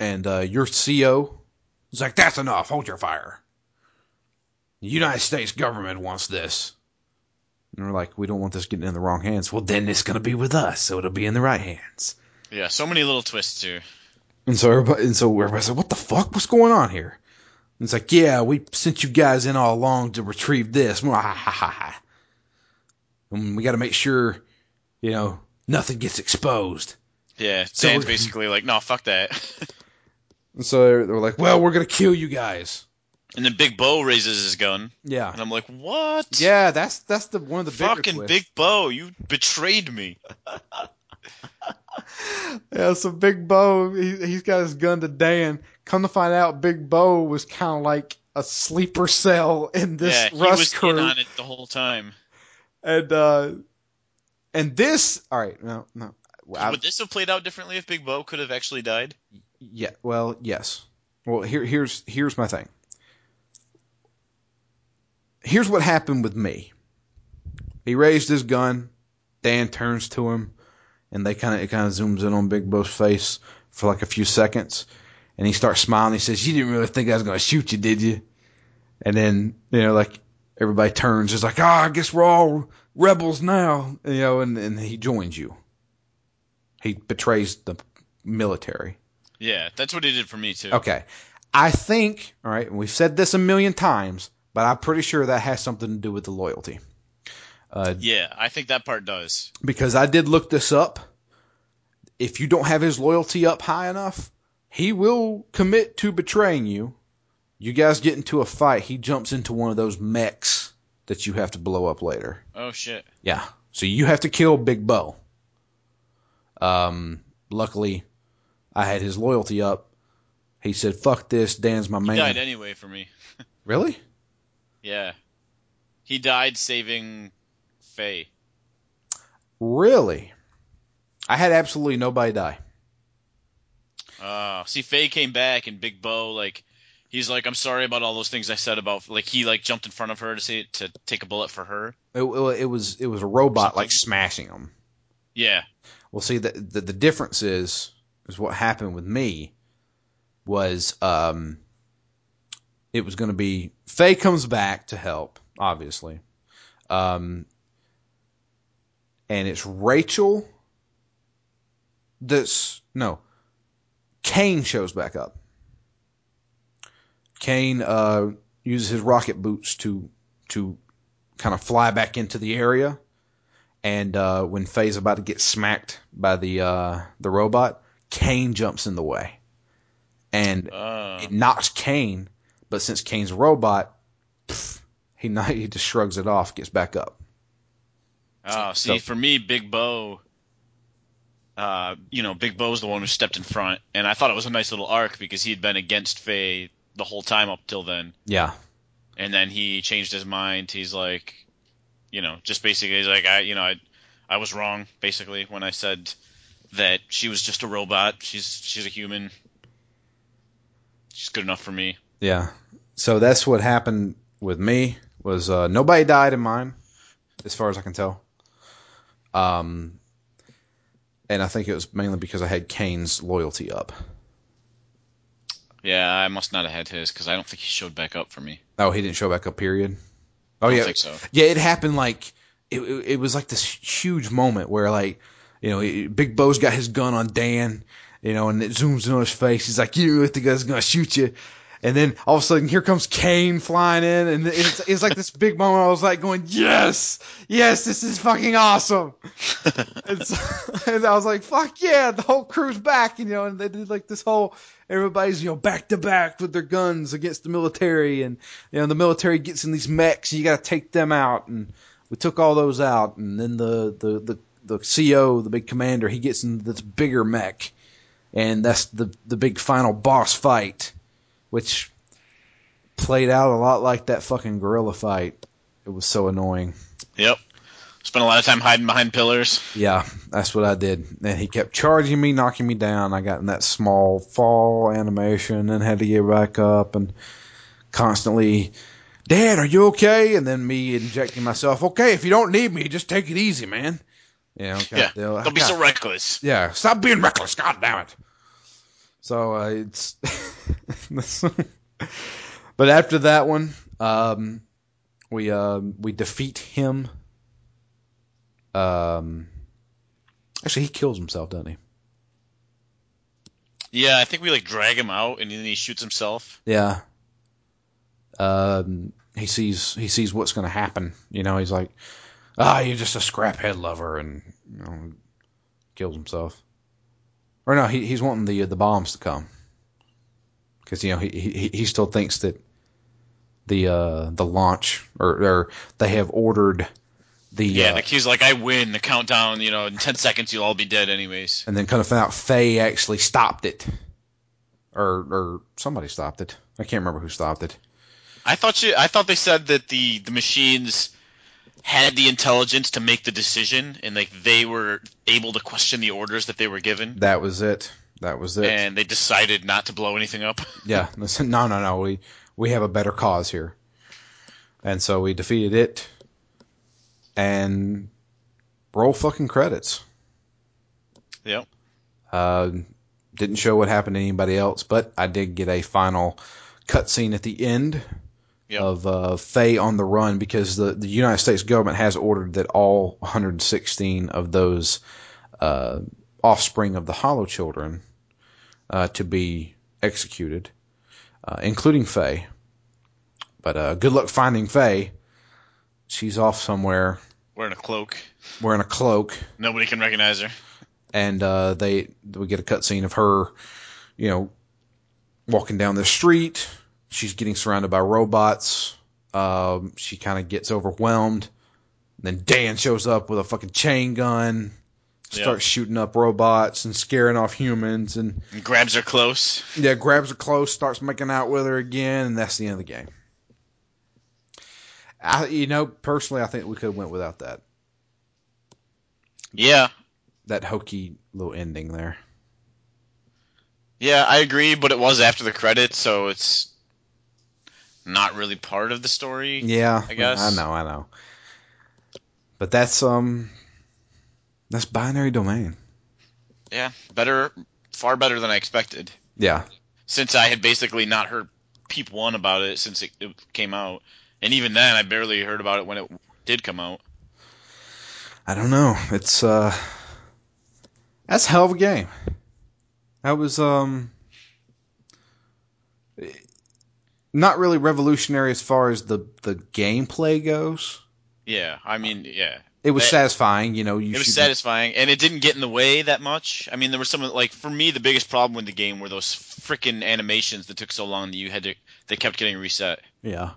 S1: and uh, your CO is like, "That's enough. Hold your fire. The United States government wants this." And we're like, "We don't want this getting in the wrong hands." Well, then it's gonna be with us, so it'll be in the right hands.
S2: Yeah, so many little twists here.
S1: And so everybody, and so everybody's like, "What the fuck? What's going on here?" And it's like, "Yeah, we sent you guys in all along to retrieve this." And we got to make sure, you know, nothing gets exposed.
S2: Yeah,
S1: So
S2: Dan's basically like, no, fuck that.
S1: And so they're, they're like, "Well, we're gonna kill you guys."
S2: and then Big Bo raises his gun,
S1: Yeah.
S2: and I'm like, what?
S1: Yeah, that's that's the one of the
S2: Fucking. Big Bo, you betrayed me.
S1: Yeah, so Big Bo, he, he's got his gun to Dan. Come to find out, Big Bo was kind of like a sleeper cell in this
S2: yeah, he was
S1: crew,
S2: in on it the whole time.
S1: and uh, and this. All right, no, no. I-
S2: Would this have played out differently if Big Bo could have actually died?
S1: Yeah, well, yes. Well, here, here's here's my thing. Here's what happened with me. He raised his gun. Dan turns to him, and they kind of it kind of zooms in on Big Bo's face for like a few seconds, and he starts smiling. He says, "You didn't really think I was going to shoot you, did you?" And then you know, like everybody turns, it's like, "Ah, I guess we're all rebels now," you know, and and he joins you. He betrays the military.
S2: Yeah, that's what he did for me too.
S1: Okay. I think, all right, and we've said this a million times, but I'm pretty sure that has something to do with the loyalty. Uh,
S2: Yeah, I think that part does.
S1: because I did look this up. If you don't have his loyalty up high enough, he will commit to betraying you You guys get into a fight. He jumps into one of those mechs that you have to blow up later.
S2: Oh shit.
S1: Yeah. So you have to kill Big Bo. Um, luckily, I had his loyalty up. He said, "Fuck this, Dan's my
S2: He
S1: man."
S2: died anyway for me.
S1: Really?
S2: Yeah. He died saving Faye.
S1: Really? I had absolutely nobody die.
S2: Uh, see, Faye came back and Big Bo, like, he's like, I'm sorry about all those things I said about, like, he, like, jumped in front of her to say, to take a bullet for her.
S1: It, it was it was a robot like smashing him.
S2: Yeah.
S1: Well, see, the, the the difference is is what happened with me was um, it was going to be Faye comes back to help, obviously, um, and it's Rachel. That's no, Cain shows back up. Cain uh, uses his rocket boots to to kind of fly back into the area and uh, when Faye's about to get smacked by the uh, the robot, Cain jumps in the way, and
S2: Uh,
S1: it knocks Cain. But since Cain's a robot, pff, he not, he just shrugs it off, gets back up.
S2: oh, see,
S1: so-
S2: for me, Big Bo, uh, you know, Big Bo's the one who stepped in front, and I thought it was a nice little arc because he had been against Faye the whole time up till then.
S1: Yeah,
S2: and then he changed his mind. He's like, you know, just basically he's like, I, you know, I, I was wrong basically when I said that she was just a robot. She's she's a human. She's good enough for me.
S1: yeah. So that's what happened with me. Was uh, nobody died in mine, as far as I can tell. Um, and I think it was mainly because I had Cain's loyalty up.
S2: Yeah, I must not have had his because I don't think he showed back up for me.
S1: Oh, he didn't show back up. Period. Oh
S2: I don't
S1: yeah,
S2: think so.
S1: Yeah, it happened like it, it, it was like this huge moment where like you know he- Big Bo's got his gun on Dan, you know, and it zooms in on his face. He's like, "You think the guy's gonna shoot you?" And then all of a sudden, here comes Cain flying in, and it's, it's like this big moment. I was like going, "Yes, yes, this is fucking awesome!" and, so, and I was like, "Fuck yeah!" The whole crew's back, you know, and they did like this whole everybody's you know back to back with their guns against the military, and you know the military gets in these mechs, and you got to take them out, and we took all those out, and then the the the the CO, the big commander, he gets into this bigger mech, and that's the the big final boss fight, which played out a lot like that fucking gorilla fight. It was so annoying.
S2: Yep. Spent a lot of time hiding behind pillars.
S1: Yeah, that's what I did. And he kept charging me, knocking me down. I got in that small fall animation and had to get back up and constantly, Dad, are you okay? And then me injecting myself, okay, if you don't need me, just take it easy, man. You know,
S2: Yeah.
S1: God,
S2: Don't be so reckless.
S1: yeah, stop being reckless. God damn it. So uh, it's, but after that one, um, we um, we defeat him. Um, actually, he kills himself, doesn't he?
S2: Yeah, I think we like drag him out and then he shoots himself.
S1: Yeah. Um, he sees he sees what's going to happen. You know, he's like, ah, you're just a scrap head lover, and you know, kills himself. Or no, he, he's wanting the the bombs to come because you know he, he he still thinks that the uh the launch or or they have ordered the
S2: Yeah,
S1: uh,
S2: like he's like, I win. The countdown, you know, in ten seconds you'll all be dead anyways.
S1: and then kind of found out Faye actually stopped it, or or somebody stopped it. I can't remember who stopped it.
S2: I thought you. I thought they said that the the machines had the intelligence to make the decision, and like they were able to question the orders that they were given,
S1: That was it. That was it.
S2: and they decided not to blow anything up.
S1: Yeah, listen, no, no, no. We we have a better cause here, and so we defeated it, and roll fucking credits.
S2: yep.
S1: Uh, didn't show what happened to anybody else, but I did get a final cutscene at the end
S2: Yep.
S1: of uh, Faye on the run because the the United States government has ordered that all 116 of those uh, offspring of the Hollow Children uh, to be executed, uh, including Faye. But uh, good luck finding Faye. She's off somewhere
S2: Wearing a cloak.
S1: wearing a cloak,
S2: Nobody can recognize her.
S1: and uh, they we get a cutscene of her, you know, walking down the street, she's getting surrounded by robots. Um, she kind of gets overwhelmed. Then Dan shows up with a fucking chain gun, starts shooting up robots and scaring off humans, and
S2: And grabs her close.
S1: yeah, grabs her close, starts making out with her again, and that's the end of the game. I, you know, personally, I think we could have went without that
S2: Yeah,
S1: that hokey little ending there.
S2: yeah, I agree, but it was after the credits, so it's not really part of the story.
S1: Yeah,
S2: I guess.
S1: I know, I know. But that's um, that's binary domain.
S2: Yeah, better, far better than I expected.
S1: Yeah,
S2: Since I had basically not heard peep one about it since it, it came out, and even then, I barely heard about it when it did come out.
S1: I don't know. It's uh, that's a hell of a game. That was um, not really revolutionary as far as the the gameplay goes.
S2: Yeah, I mean, yeah,
S1: It was satisfying, you know. You
S2: it was satisfying, and it didn't get in the way that much. I mean, there were some like for me, the biggest problem with the game were those freaking animations that took so long that you had to they kept getting reset.
S1: Yeah,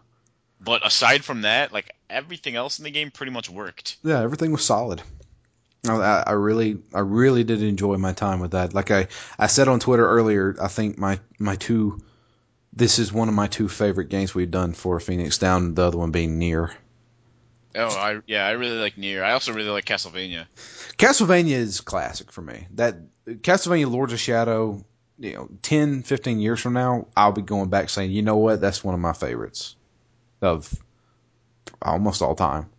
S2: But aside from that, like everything else in the game pretty much worked.
S1: yeah, everything was solid. I, I I really, I really did enjoy my time with that. Like I, I said on Twitter earlier, I think my my two, this is one of my two favorite games we've done for Phoenix Down. The other one being NieR.
S2: Oh, I yeah, I really like NieR. I also really like Castlevania.
S1: Castlevania is classic for me. That Castlevania Lords of Shadow, you know, 10, 15 years from now, I'll be going back saying, you know what, that's one of my favorites of almost all time.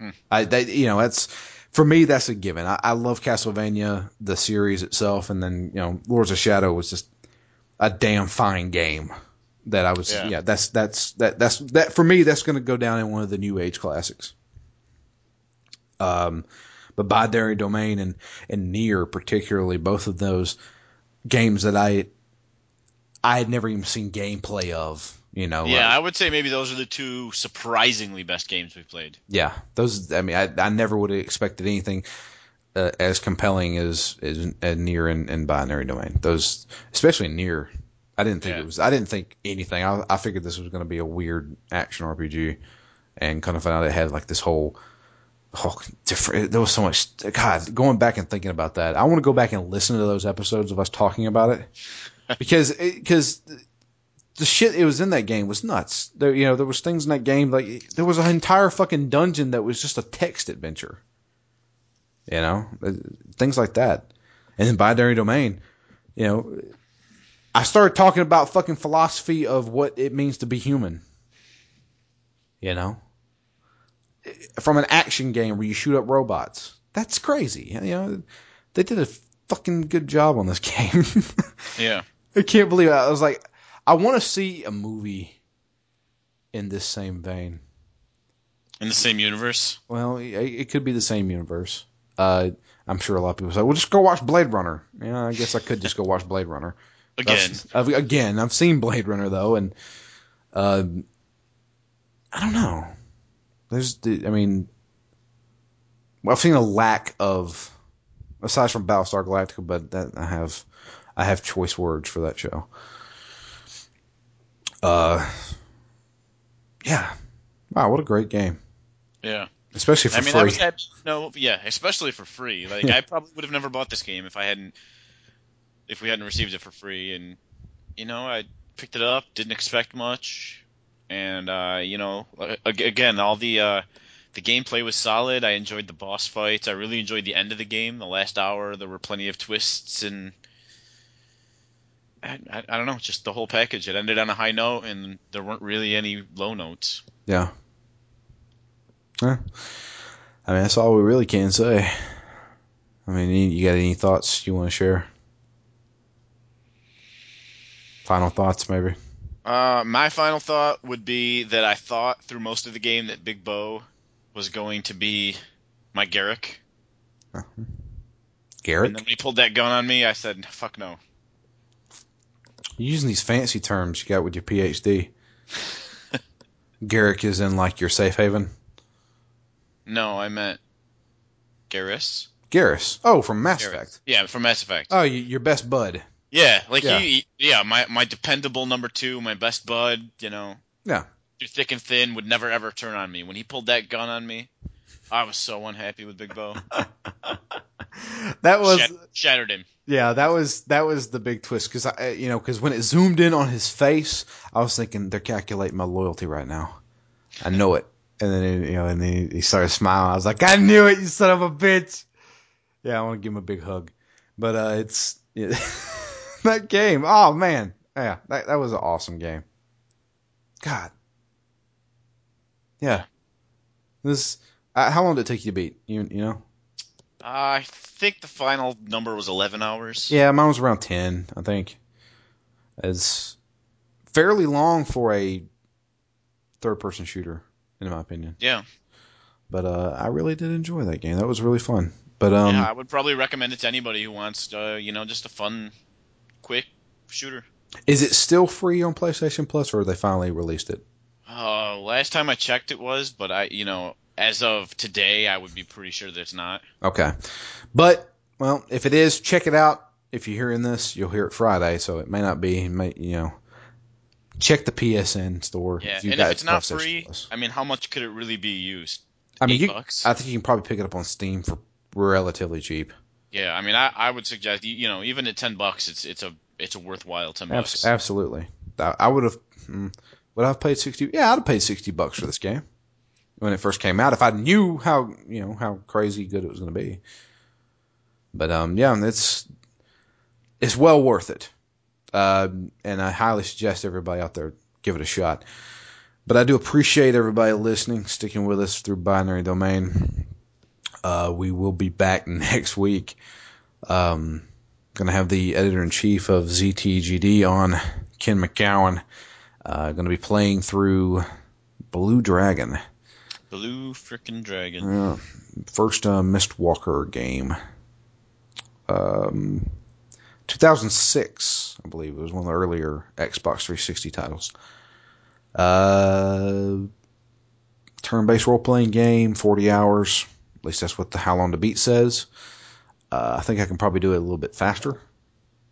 S2: Hmm.
S1: I that you know, that's for me that's a given. I, I love Castlevania, the series itself, and then, you know, Lords of Shadow was just a damn fine game. That I was
S2: Yeah.
S1: yeah, that's that's that that's that for me that's gonna go down in one of the new age classics. Um but Binary Domain and and NieR particularly both of those games that I I had never even seen gameplay of. You know,
S2: Yeah,
S1: like-
S2: I would say maybe those are the two surprisingly best games we've played.
S1: yeah. Those, I mean, I, I never would have expected anything uh, as compelling as as, as NieR and, and Binary Domain. Those, especially NieR, I didn't think
S2: Yeah.
S1: it was. I didn't think anything. I, I figured this was going to be a weird action RPG, and kind of found out it had like this whole. Oh, different. There was so much. God, going back and thinking about that, I want to go back and listen to those episodes of us talking about it because because the shit it was in that game was nuts. There, you know, there was things in that game like there was an entire fucking dungeon that was just a text adventure. You know, things like that. And then binary domain, you know, I started talking about fucking philosophy of what it means to be human. You know, from an action game where you shoot up robots. That's crazy. You know, they did a fucking good job on this game.
S2: Yeah.
S1: I can't believe it. I was like, I want to see a movie in this same vein.
S2: In the same universe.
S1: Well, it could be the same universe. Uh, I'm sure a lot of people say, "Well, just go watch Blade Runner." Yeah, I guess I could just go watch Blade Runner.
S2: Again.
S1: I've, again, I've seen Blade Runner though, and uh, I don't know. There's, I mean, well, I've seen a lack of, aside from Battlestar Galactica, but that I have, I have choice words for that show. Uh, yeah, wow, what a great game,
S2: Yeah.
S1: Especially for
S2: I mean,
S1: free.
S2: I was happy. No, yeah, especially for free. Like. I probably would have never bought this game if I hadn't, if we hadn't received it for free. And you know, I picked it up, didn't expect much, and uh, you know, again, all the uh, the gameplay was solid. I enjoyed the boss fights. I really enjoyed the end of the game, the last hour. There were plenty of twists and. I, I, I don't know, just the whole package. It ended on a high note, and there weren't really any low notes.
S1: Yeah. I mean, that's all we really can say. I mean, you- you got any thoughts you want to share? Final thoughts, maybe.
S2: Uh, my final thought would be that I thought through most of the game that Big Bo was going to be my Garrick.
S1: Garrick,
S2: And then when he pulled that gun on me, I said, fuck no.
S1: You're using these fancy terms you got with your PhD. Garrick is in like your safe haven.
S2: No, I meant Garrus.
S1: Garrus. Oh, from Mass
S2: Garrus.
S1: Effect.
S2: Yeah, from Mass Effect.
S1: Oh, you, your best bud.
S2: Yeah, like
S1: Yeah.
S2: he, yeah, my my dependable number two, my best bud, you know,
S1: Yeah.
S2: through thick and thin, would never ever turn on me. When he pulled that gun on me, I was so unhappy with Big Bo.
S1: That was
S2: Shat- shattered him.
S1: yeah, that was that was the big twist because I you know because when it zoomed in on his face, I was thinking they're calculating my loyalty right now. I know it, and then you know, and then he, started smiling. I was like, I knew it, you son of a bitch. Yeah, I want to give him a big hug, but uh, it's yeah, that game. Oh man, yeah, that that was an awesome game. God, yeah. This uh, how long did it take you to beat? You you know?
S2: I think the final number was eleven hours.
S1: Yeah, mine was around ten, I think. It's fairly long for a third person shooter, in my opinion.
S2: Yeah,
S1: But uh, I really did enjoy that game. That was really fun. But um,
S2: yeah, I would probably recommend it to anybody who wants, uh, you know, just a fun, quick shooter.
S1: is it still free on PlayStation Plus, or they finally released it?
S2: Uh, last time I checked, it was, but I, you know, as of today, I would be pretty sure that it's not.
S1: Okay, but well, if it is, check it out. If you're hearing this, you'll hear it Friday, so it may not be. May you know, check the PSN store.
S2: Yeah,
S1: you
S2: and if it's not free,
S1: Plus.
S2: I mean, how much could it really be used?
S1: I mean,
S2: eight
S1: you,
S2: bucks?
S1: I think you can probably pick it up on Steam for relatively cheap.
S2: Yeah, I mean, I, I would suggest, you- know, even at ten bucks, it's it's a it's a worthwhile ten bucks.
S1: Abs- absolutely. I, I would have. mm, Would I have paid sixty? Yeah, I'd have paid sixty bucks for this game when it first came out if I knew how you know how crazy good it was going to be. But um, yeah, it's it's well worth it, uh, and I highly suggest everybody out there give it a shot. But I do appreciate everybody listening, sticking with us through Binary Domain. Uh, we will be back next week. Um, Gonna have the editor in chief of ZTGD on, Ken McGowan. Uh, gonna be playing through Blue Dragon,
S2: Blue frickin' dragon.
S1: uh, first uh, Mistwalker game. Um, 2006, I believe, it was one of the earlier Xbox 360 titles. Uh, turn-based role-playing game, 40 hours. At least that's what the How Long to Beat says. Uh, I think I can probably do it a little bit faster.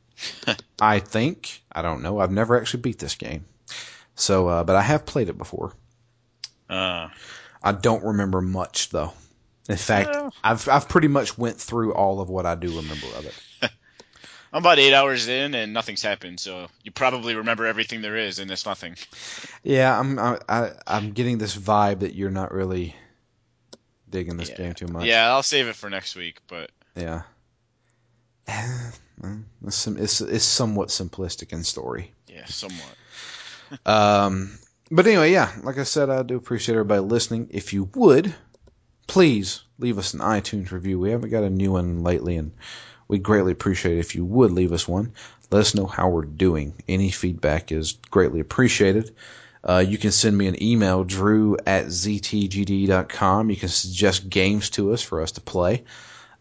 S1: I think. I don't know. I've never actually beat this game. So, uh, but I have played it before.
S2: Uh,
S1: I don't remember much though. In fact. I've I've pretty much went through all of what I do remember of it.
S2: I'm about eight hours in and nothing's happened, so you probably remember everything there is, and it's nothing.
S1: Yeah, I'm I, I I'm getting this vibe that you're not really digging this
S2: Yeah.
S1: game too much.
S2: Yeah, I'll save it for next week, but
S1: Yeah. It's, it's, it's somewhat simplistic in story.
S2: yeah, somewhat.
S1: Um, but anyway, yeah, like I said, I do appreciate everybody listening. If you would, please leave us an iTunes review. We haven't got a new one lately, and we'd greatly appreciate it if you would leave us one. Let us know how we're doing. Any feedback is greatly appreciated. Uh, you can send me an email, drew at ztgd.com. You can suggest games to us for us to play.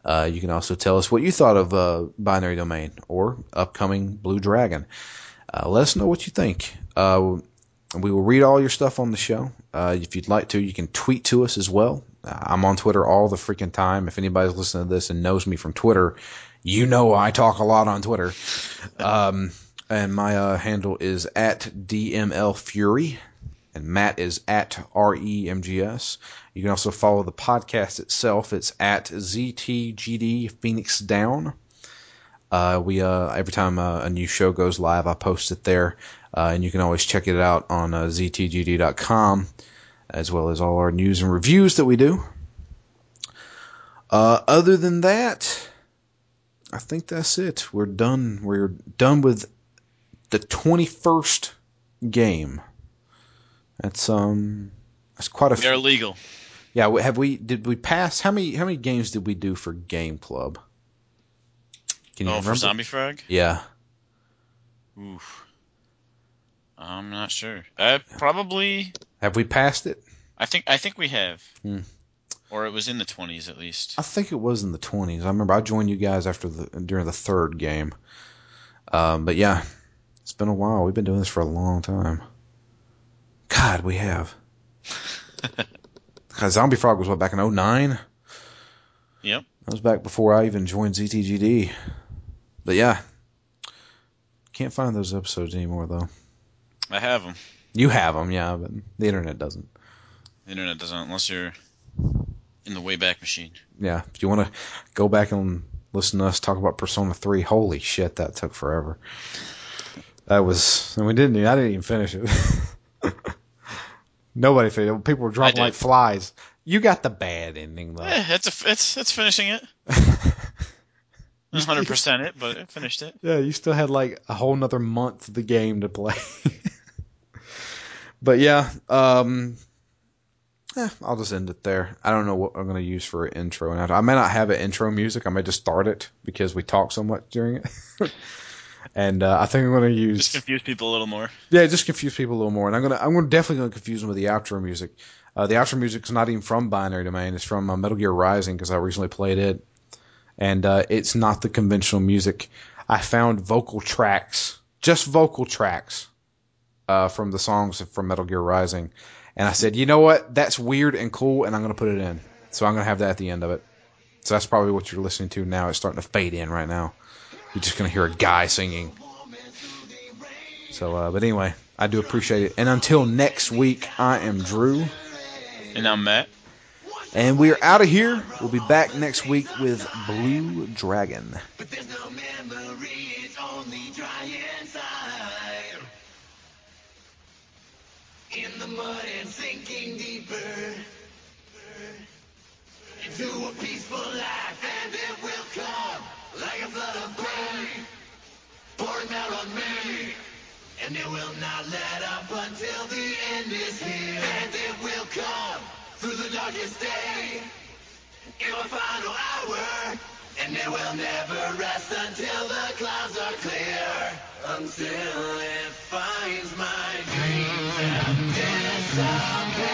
S1: Uh, you can also tell us what you thought of uh, Binary Domain or upcoming Blue Dragon. Uh, let us know what you think. Uh, we will read all your stuff on the show. Uh, if you'd like to, you can tweet to us as well. I'm on Twitter all the freaking time. If anybody's listening to this and knows me from Twitter, you know I talk a lot on Twitter. Um, and my uh, handle is at DML Fury, and Matt is at REMGS. You can also follow the podcast itself. It's at ZTGD Phoenix Down. Uh, we uh, every time uh, a new show goes live, I post it there, uh, and you can always check it out on uh, ztgd.com, as well as all our news and reviews that we do. Other than that, I think that's it. We're done. We're done with the 21st game. That's um, that's quite a.
S2: We are legal.
S1: Yeah, have we did we pass how many how many games did we do for Game Club? Can you
S2: Oh,
S1: remember?
S2: for Zombie Frog?
S1: Yeah.
S2: Oof. I'm not sure. Uh, probably.
S1: Have we passed it?
S2: I think I think we have.
S1: Hmm.
S2: Or it was in the 20s at least.
S1: I think it was in the twenties. I remember I joined you guys after the during the third game. Um, but yeah, it's been a while. We've been doing this for a long time. God, we have. God, Zombie Frog was what back in 09?
S2: Yep.
S1: That was back before I even joined ZTGD. But yeah. Can't find those episodes anymore though.
S2: I have them.
S1: You have them, yeah, but the internet doesn't.
S2: The internet doesn't unless you're in the Wayback Machine.
S1: Yeah, if you want to go back and listen to us talk about Persona 3, holy shit, that took forever. That was, and we didn't. I didn't even finish it. Nobody finished it. People were dropping like flies. You got the bad ending though.
S2: Eh, it's a, it's it's finishing it. 100 percent it, but it finished it.
S1: Yeah, you still had like a whole nother month of the game to play. but yeah, um, eh, I'll just end it there. I don't know what I'm going to use for an intro. And I may not have an intro music. I may just start it because we talk so much during it. and uh, I think I'm going to use
S2: Just confuse people a little more.
S1: yeah, just confuse people a little more. And I'm gonna I'm gonna definitely gonna confuse them with the outro music. Uh, the outro music is not even from Binary Domain. It's from uh, Metal Gear Rising because I recently played it, and uh, it's not the conventional music. I found vocal tracks, just vocal tracks, uh, from the songs from Metal Gear Rising, and I said, you know what, that's weird and cool, and I'm gonna put it in. So I'm gonna have that at the end of it. So that's probably what you're listening to now. It's starting to fade in right now. You're just gonna hear a guy singing. So, uh, but anyway, I do appreciate it. And until next week, I am Drew,
S2: And I'm Matt.
S1: and we are out of here. We'll be back next week with Blue Dragon.
S3: In the mud and sinking deeper into a peaceful life, and it will come like a flood of pain, pouring out on me. And it will not let up until the end is here, and it will come through the darkest day in my final hour. And it will never rest until the clouds are clear. Until it finds my dreams and disappears.